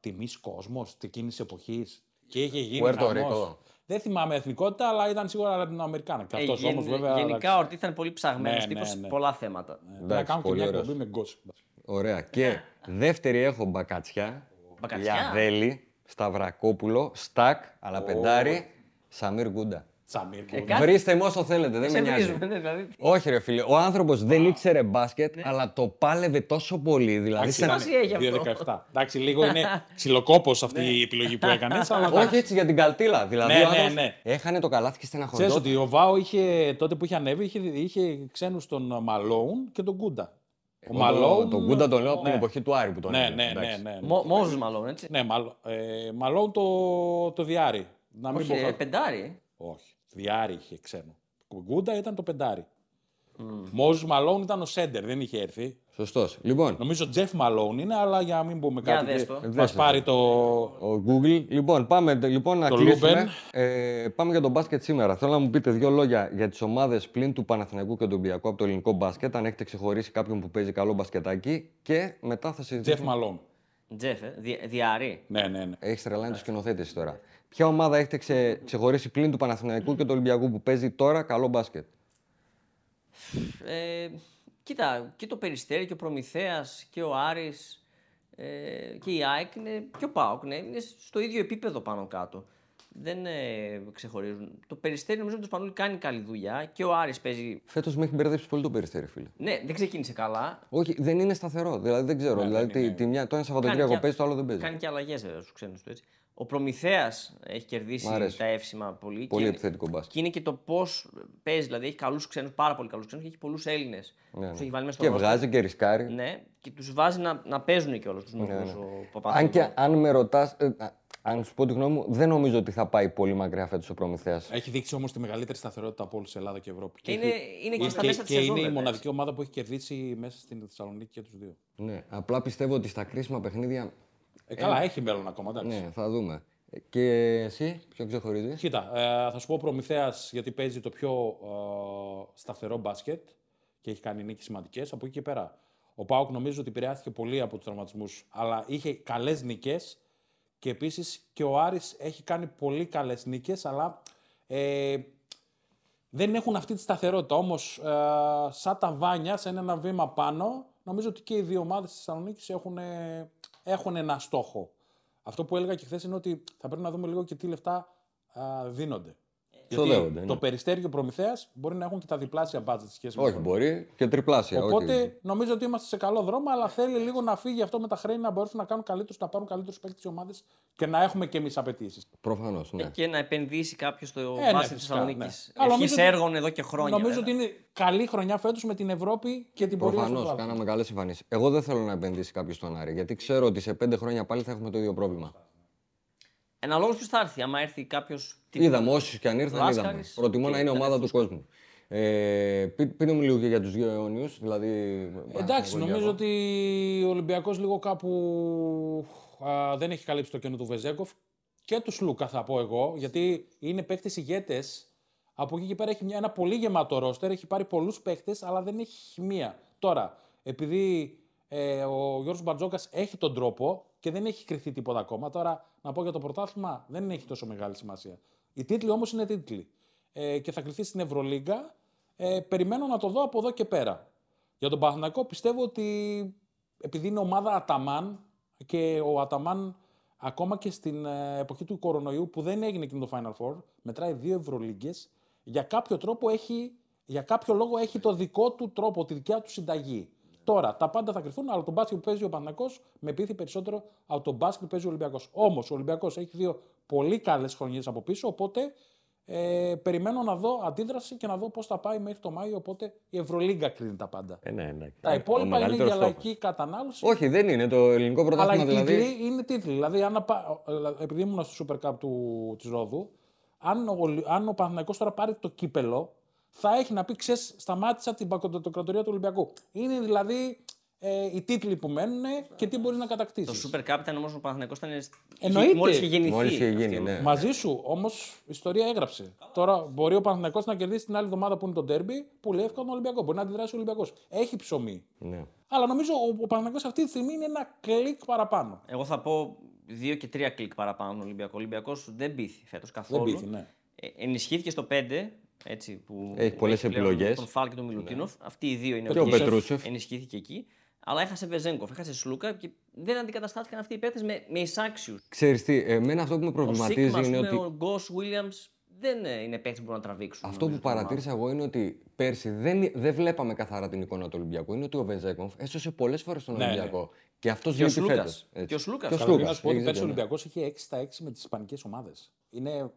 τιμής κόσμος τη εκείνη εποχής. Και είχε γίνει. Πουέρτο χαμός. Ρίκο. Δεν θυμάμαι εθνικότητα, αλλά ήταν σίγουρα Λατινοαμερικάνα. Και Ε, αυτός γεν- όμως βέβαια. γενικά εντάξει, ο Ορτή ήταν πολύ ψαγμένος Ναι, τύπος ναι, σε ναι. πολλά θέματα. πρέπει να Εντάξει, κάνουμε και πολύ μια ωραίος. εκπομπή με γκόσ. Ωραία. Και <laughs> δεύτερη έχω μπακατσιά. Μπακατσιά. Λιαδέλη, Σταυρακόπουλο, Στακ, αλλά πεντάρι. Σαμίρ Γκούντα. Σαμίρ. Ε, Γκούντα. κάτι- Βρίστε με όσο θέλετε, δεν με Σε νοιάζει. βρίζουμε, ναι, δηλαδή. Όχι, ρε φίλε. Ο άνθρωπος δεν ήξερε μπάσκετ, αλλά το πάλευε τόσο πολύ. Δηλαδή, Εντάξει, σε ήταν σημασία έχει αυτό; 2-17. Εντάξει, λίγο είναι <laughs> ξυλοκόπος αυτή η επιλογή που έκανες. <laughs> αλλά Όχι έτσι για την καλτήλα. Δηλαδή, Ναι, ο ναι, άνθρωπος ναι. έχανε το καλάθι και Ξέρεις στεναχωρητό. ότι ο Βάο είχε, τότε που είχε ανέβει είχε, είχε ξένους τον Μαλόουν και τον Γκούντα. Ο Μαλόουν... Τον Γκούντα τον λέω από την ναι. εποχή του Άρη που τον Ναι, είδα, ναι, ναι, εντάξει. ναι. ναι. Μο- Μόζους μάλλον, έτσι. Ναι, Μαλ, ε, Μαλόουν το, το δυάρι. Να μην Όχι, πω ε, χα- πεντάρι. Όχι, δυάρι είχε ξένο. Ο Γκούντα ήταν το πεντάρι. Μόουζες Μαλόουν ήταν ο σέντερ, δεν είχε έρθει. Σωστός. Λοιπόν, Νομίζω Τζεφ Μαλόουν είναι, αλλά για να μην πούμε Για κάτι. δες και το. Μας Δες το. πάρει το... ο Google. Λοιπόν, πάμε λοιπόν να Το κλείσουμε. Λούμπεν. Ε, πάμε για τον μπάσκετ σήμερα. Θέλω να μου πείτε δύο λόγια για τις ομάδες πλην του Παναθηναϊκού και του Ολυμπιακού από το ελληνικό μπάσκετ. Αν έχετε ξεχωρίσει κάποιον που παίζει καλό μπασκετάκι. Και μετά θα Τζεφ συζητήσουμε. Μαλόουν. Τζεφ, ε, δι- διάρρη. Ναι, ναι, ναι. Έχεις τρελάνει το σκηνοθέτη εσύ τώρα. Ποια ομάδα έχετε ξε... ξεχωρίσει πλην του Παναθηναϊκού και του Ολυμπιακού που παίζει τώρα καλό μπάσκετ; Ε, κοίτα, και το Περιστέρι και ο Προμηθέας και ο Άρης ε, και η ΑΕΚ είναι, και ο ΠΑΟΚ ναι, είναι στο ίδιο επίπεδο πάνω κάτω. Δεν ε, ξεχωρίζουν. Το Περιστέρι νομίζω ότι το Σπανούλη κάνει καλή δουλειά και ο Άρης παίζει. Φέτος με έχει μπερδέψει πολύ το περιστέρι, φίλε. Ναι, δεν ξεκίνησε καλά. Όχι, δεν είναι σταθερό. Δηλαδή δεν ξέρω. δηλαδή δεν είναι. τη, τη μια, το ένα Κάνει Σαββατοκύριακο και- παίζει, το άλλο δεν παίζει. Κάνει και αλλαγές βέβαια στους ξένους του έτσι. Ο Προμηθέας έχει Μ' κερδίσει αρέσει. τα εύσημα πολύ. Πολύ και, επιθετικό μπάσκετ. και είναι και το πώς παίζει. Δηλαδή έχει καλούς ξένους, πάρα πολύ καλούς ξένους και έχει πολλούς Έλληνες. Ναι, Τους ναι. έχει βάλει μέσα στο Και roster. βγάζει και ρισκάρει. Ναι, και τους βάζει να, να παίζουν κιόλα τους Ναι, νούμερου ναι. ο Αν, Παπαθηναϊκός. και, αν με ρωτάς, αν σου πω τη γνώμη μου, δεν νομίζω ότι θα πάει πολύ μακριά φέτος ο Προμηθέας. Έχει δείξει όμως τη μεγαλύτερη σταθερότητα από όλους σε Ελλάδα και Ευρώπη. Και είναι- έχει- είναι και στα και, μέσα της και σεζόν, είναι η βέβαια, μοναδική ομάδα που έχει κερδίσει μέσα στην Θεσσαλονίκη και τους δύο. Ναι, απλά πιστεύω ότι στα κρίσιμα παιχνίδια. Ε, καλά, έχει μέλλον ακόμα. Εντάξει. Ναι, θα δούμε. Ε, Και εσύ, ποιο ξεχωρίζεις; Κοίτα, ε, θα σου πω προμηθέας γιατί παίζει το πιο ε, σταθερό μπάσκετ και έχει κάνει νίκες σημαντικές. Από εκεί και πέρα. Ο Πάοκ νομίζω ότι επηρεάστηκε πολύ από τους τραυματισμούς, αλλά είχε καλές νίκες και επίσης και ο Άρης έχει κάνει πολύ καλές νίκες, αλλά ε, δεν έχουν αυτή τη σταθερότητα. Όμως, ε, σαν τα βάνια, σε ένα βήμα πάνω, νομίζω ότι και οι δύο ομάδες της Θεσσαλονίκης έχουν, ε, έχουν ένα στόχο. Αυτό που έλεγα και χθες είναι ότι θα πρέπει να δούμε λίγο και τι λεφτά α, δίνονται. Ξοδεύονται, το ναι. περιστέριο προμηθεία μπορεί να έχουν και τα διπλάσια μπάτζετ στη σχέση με Όχι, τον- μπορεί και τριπλάσια. Οπότε όχι. νομίζω ότι είμαστε σε καλό δρόμο, αλλά θέλει λίγο να φύγει αυτό με τα χρέη να μπορέσουν να κάνουν καλύτερους, να πάρουν καλύτερους παίκτες οι ομάδες και να έχουμε και εμείς απαιτήσεις. Προφανώς, ναι. Και να επενδύσει κάποιος στο ναι, μπάσκετ τη φυσικά, Θεσσαλονίκης. ναι. Αλλά νομίζω Ευχή ότι- έργων εδώ και χρόνια. Νομίζω βέβαια. ότι είναι καλή χρονιά φέτος με την Ευρώπη και την πορεία στο Προφανώς, πρωτάθλημα. κάναμε καλές εμφανίσεις. Εγώ δεν θέλω να επενδύσει κάποιος στον Άρη, γιατί ξέρω ότι σε πέντε χρόνια πάλι θα έχουμε το ίδιο πρόβλημα. Αναλόγως ποιος θα έρθει. Άμα έρθει κάποιος. Είδαμε όσου και αν ήρθαν, είδαμε. Λάσκαρης Προτιμώ και να είναι ομάδα του Τελεφούσκας. κόσμου. Ε, πεί- πείτε μου λίγο και για τους δύο αιώνιου. Δηλαδή, Εντάξει, Παναθηναϊκό, νομίζω ότι ο Ολυμπιακός λίγο κάπου α, δεν έχει καλύψει το κενό του Βεζέκοφ και τους Σλούκα θα πω εγώ, γιατί είναι παίκτες ηγέτες. Από εκεί και πέρα έχει μια, ένα πολύ γεμάτο ρόστερ, έχει πάρει πολλούς παίκτες, αλλά δεν έχει χημεία. Τώρα, επειδή ε, ο Γιώργος Μπαρτζόκας έχει τον τρόπο και δεν έχει κρυθεί τίποτα ακόμα, τώρα να πω για το πρωτάθλημα δεν έχει τόσο μεγάλη σημασία. Οι τίτλοι όμως είναι τίτλοι ε, και θα κρυθεί στην Ευρωλίγκα. Ε, περιμένω να το δω από εδώ και πέρα. Για τον Παναθηναϊκό πιστεύω ότι επειδή είναι ομάδα Αταμάν και ο Αταμάν ακόμα και στην ε, εποχή του κορονοϊού που δεν έγινε εκείνο το Final Four, μετράει δύο Ευρωλίγκες, για κάποιο τρόπο έχει, για κάποιο λόγο έχει το δικό του τρόπο, τη δικιά του συνταγή. Τώρα, τα πάντα θα κρυφθούν, αλλά το μπάσκετ που παίζει ο Παναθηναϊκός με πείθει περισσότερο από τον μπάσκετ που παίζει ο Ολυμπιακός. Όμως, ο Ολυμπιακός έχει δύο πολύ καλές χρονιές από πίσω, οπότε ε, περιμένω να δω αντίδραση και να δω πώς θα πάει μέχρι το Μάιο, οπότε η Ευρωλίγκα κρίνει τα πάντα. Ε, ναι, ναι. Τα Ο υπόλοιπα είναι μεγαλύτερος για στόχος. λαϊκή κατανάλωση. Όχι, δεν είναι. Το ελληνικό αλλά πρωτάθλημα οι δηλαδή. τίτλοι είναι τίτλοι. Δηλαδή, αν, απα- ε, επειδή ήμουν στο Super Cup του, της Ρόδου, αν ο, Ολυ- αν ο Παναθηναϊκός τώρα πάρει το κύπελο, θα έχει να πει, ξέρεις, σταμάτησα την παγκοτοκρατορία του Ολυμπιακού. Είναι δηλαδή ε, οι τίτλοι που μένουν και τι μπορείς να Το κατακτήσει. Super Cup ήταν όμως ο Παναθηναϊκός ήταν. Εννοείται. Μόλις είχε γεννηθεί. Μόλις είχε αυτή η γίνει, ομάδα. ναι. Μαζί σου όμως η ιστορία έγραψε. Τώρα μπορεί ο Παναθηναϊκός να κερδίσει την άλλη εβδομάδα που είναι το ντέρμπι, που λέει εύκολα τον Ολυμπιακό. Μπορεί να αντιδράσει ο Ολυμπιακός. Έχει ψωμί. Ναι. Αλλά νομίζω ο, ο Παναθηναϊκός αυτή τη στιγμή είναι ένα κλικ παραπάνω. Εγώ θα πω δύο και τρία κλικ παραπάνω τον Ολυμπιακό. Ο Ολυμπιακός δεν πείθει φέτος καθόλου. πείθει, ναι. Ε, ενισχύθηκε στο 5. Έτσι, που Έχει πολλές πλέον επιλογές. Τον Φαλ και τον Μιλουτίνοφ. Αυτοί οι δύο είναι Και ο Πετρούσεφ. Πετρούσεφ. Ενισχύθηκε εκεί. Αλλά έχασε Βεζέγκοφ, έχασε Σλούκα και δεν αντικαταστάθηκαν αυτοί οι παίκτες με, με εισάξιους. Ξέρεις τι, εμένα αυτό που με Ο προβληματίζει Σίγμα, είναι πούμε, ότι. ο Γκος Βίλιαμς δεν ε, είναι παίκτε που μπορούν να τραβήξουν. Αυτό που νομίζω, την ομάδα. παρατήρησα εγώ είναι ότι πέρσι δεν, δεν βλέπαμε καθαρά την εικόνα του Ολυμπιακού. Είναι ότι ο Βεζέκοφ έσωσε πολλές φορές τον Ναι, ναι. Ολυμπιακό. Και αυτός Και ο λείπει Σλούκας. φέτος, έτσι. Και ο Σλούκας. Και ο Καταρχήν να Σλούκας, σου πω ότι έχεις πέρσι ο δίκιο, ναι. Ολυμπιακό είχε 6 στα 6 με τις ισπανικές ομάδες. Είναι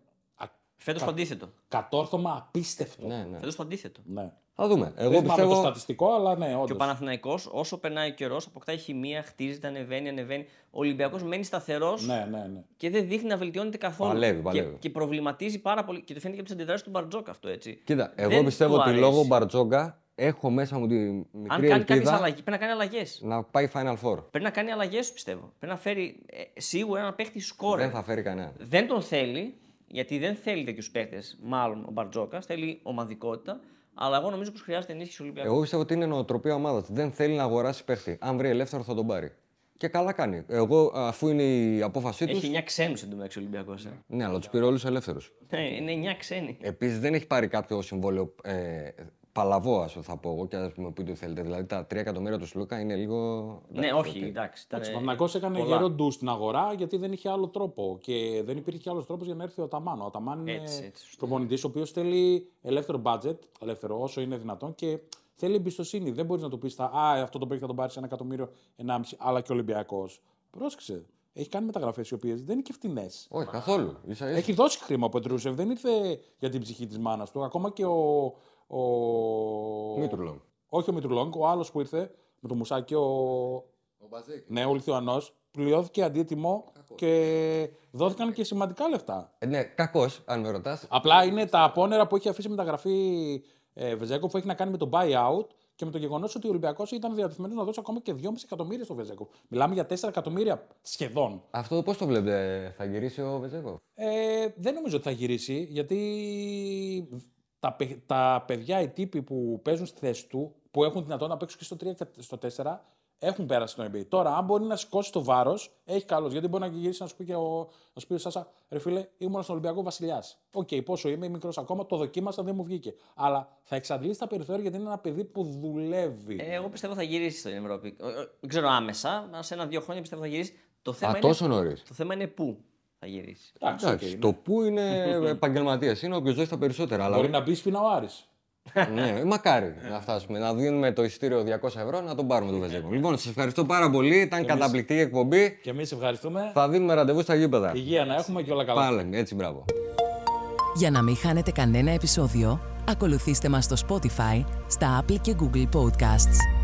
α- Φέτο το αντίθετο. κατόρθωμα απίστευτο. Ναι, ναι. Φέτος το αντίθετο. Ναι. Θα δούμε. Δεν Εγώ θυμάμαι το πιστεύω. στατιστικό, αλλά ναι, Και ο όντως. Παναθηναϊκός όσο περνάει ο καιρός, αποκτάει χημεία, χτίζεται, ανεβαίνει, ανεβαίνει. Ο Ολυμπιακός μένει σταθερός Ναι, ναι, ναι. και δεν δείχνει να βελτιώνεται καθόλου. Παλεύει, παλεύει. Και, και προβληματίζει πάρα πολύ. Και το φαίνεται και από τις αντιδράσεις του Μπαρτζόκα αυτό έτσι. Κοίτα, εγώ Δεν πιστεύω του ότι αρέσει. λόγω Μπαρτζόγκα έχω μέσα μου τη μικρή Αν κάνει κάποιες ελπίδα αλλαγές, πρέπει να κάνει αλλαγές. να πάει Final Four. Πρέπει να κάνει αλλαγές, πιστεύω. Πρέπει να φέρει ε, σίγουρα ένα παίχτη σκόρερ. Δεν θα φέρει κανένα. Δεν τον θέλει, γιατί δεν θέλει τέτοιους παίχτε, μάλλον ο Μπαρτζόκας. Θέλει ομαδικότητα. Αλλά εγώ νομίζω πως χρειάζεται ενίσχυση ο Ολυμπιακός. Εγώ πιστεύω ότι είναι νοοτροπία ομάδας. Δεν θέλει να αγοράσει παίχτη. Αν βρει ελεύθερο θα τον πάρει. Και καλά κάνει. Εγώ, αφού είναι η απόφασή του. Έχει 9 ξένους εντωμεταξύ ο Ολυμπιακός. Ε. Ναι, αλλά τους πήρε όλους ελεύθερους. Ναι, είναι 9 ξένοι. Επίσης δεν έχει πάρει κάποιο συμβόλαιο ε, παλαβό, α θα πω εγώ, και ας πούμε πείτε θέλετε. Δηλαδή τα 3 εκατομμύρια του Σλούκα είναι λίγο. Ναι, εντάξει, όχι, ότι- εντάξει. ήταν, Ο ε, Παναγικό έκανε πολλά. γερό ντου στην αγορά γιατί δεν είχε άλλο τρόπο. Και δεν υπήρχε άλλος τρόπος για να έρθει ο Αταμάν. Ο Αταμάν είναι Έτσι, έτσι, σωστά. προπονητή ο οποίος θέλει ελεύθερο budget, ελεύθερο όσο είναι δυνατόν και θέλει εμπιστοσύνη. Δεν μπορείς να του πεις Α, αυτό το παίκτη θα τον πάρεις σε ένα εκατομμύριο, ενάμιση, αλλά και ο Ολυμπιακός. Πρόσεξε. Έχει κάνει μεταγραφές οι οποίες δεν είναι και φτηνές. Όχι, καθόλου. Ίσα ίσα. Έχει δώσει χρήμα ο Πετρούσεφ, δεν ήρθε για την ψυχή της μάνας του. Ακόμα και ο. Ο... Μήτρουλο. Όχι ο Μητρουλόγκ, ο άλλος που ήρθε με το μουσάκι, ο. Ναι, ο Λιθουανός, πληρώθηκε αντίτιμο και δόθηκαν και σημαντικά λεφτά. Ε, ναι, κακός, αν με ρωτάς. Απλά είναι τα απόνερα που έχει αφήσει μεταγραφή ε, Βεζένκοφ που έχει να κάνει με το buyout και με το γεγονός ότι ο Ολυμπιακός ήταν διατεθειμένος να δώσει ακόμα και 2,5 εκατομμύρια στο Βεζένκοφ. Μιλάμε για 4 εκατομμύρια σχεδόν. Αυτό πώς το βλέπετε, θα γυρίσει ο Βεζένκοφ. Ε, δεν νομίζω ότι θα γυρίσει, γιατί τα, παι- τα παιδιά, οι τύποι που παίζουν στη θέση του, που έχουν δυνατόν να παίξουν και στο 3 και στο 4, έχουν πέρασει στο NBA. Τώρα, αν μπορεί να σηκώσει το βάρος, έχει καλώς. Γιατί μπορεί να γυρίσει να σου πει και ο, να σου πει ο Σάσα, ρε φίλε, ήμουν στον Ολυμπιακό Βασιλιάς. Οκ, πόσο είμαι, μικρός ακόμα, το δοκίμασα, δεν μου βγήκε. Αλλά θα εξαντλήσει τα περιθώρια γιατί είναι ένα παιδί που δουλεύει. Ε, εγώ πιστεύω θα γυρίσει στην Ευρώπη. Ε, ε, Δεν ξέρω άμεσα, αλλά σε ένα-δύο χρόνια πιστεύω θα γυρίσει. Το θέμα, Α, είναι, τόσο νωρίς. το θέμα είναι πού θα γυρίσεις. Εντάξει, οκ, Εντάξει, ναι. το πού είναι <laughs> επαγγελματίας είναι όποιο δώσει τα περισσότερα. Αλλά Μπορεί να μπει σφήνα ο Άρης. <laughs> ναι, μακάρι να φτάσουμε. Να δίνουμε το εισιτήριο 200 ευρώ να τον πάρουμε τον Βεζένκοφ. Λοιπόν, σας ευχαριστώ πάρα πολύ. Ήταν καταπληκτική εκπομπή. Και εμείς ευχαριστούμε. Θα δίνουμε ραντεβού στα γήπεδα. Υγεία να έχουμε και όλα καλά. Πάλι, έτσι, μπράβο. Για να μην χάνετε κανένα επεισόδιο, ακολουθήστε μας στο Spotify, στα Apple και Google Podcasts.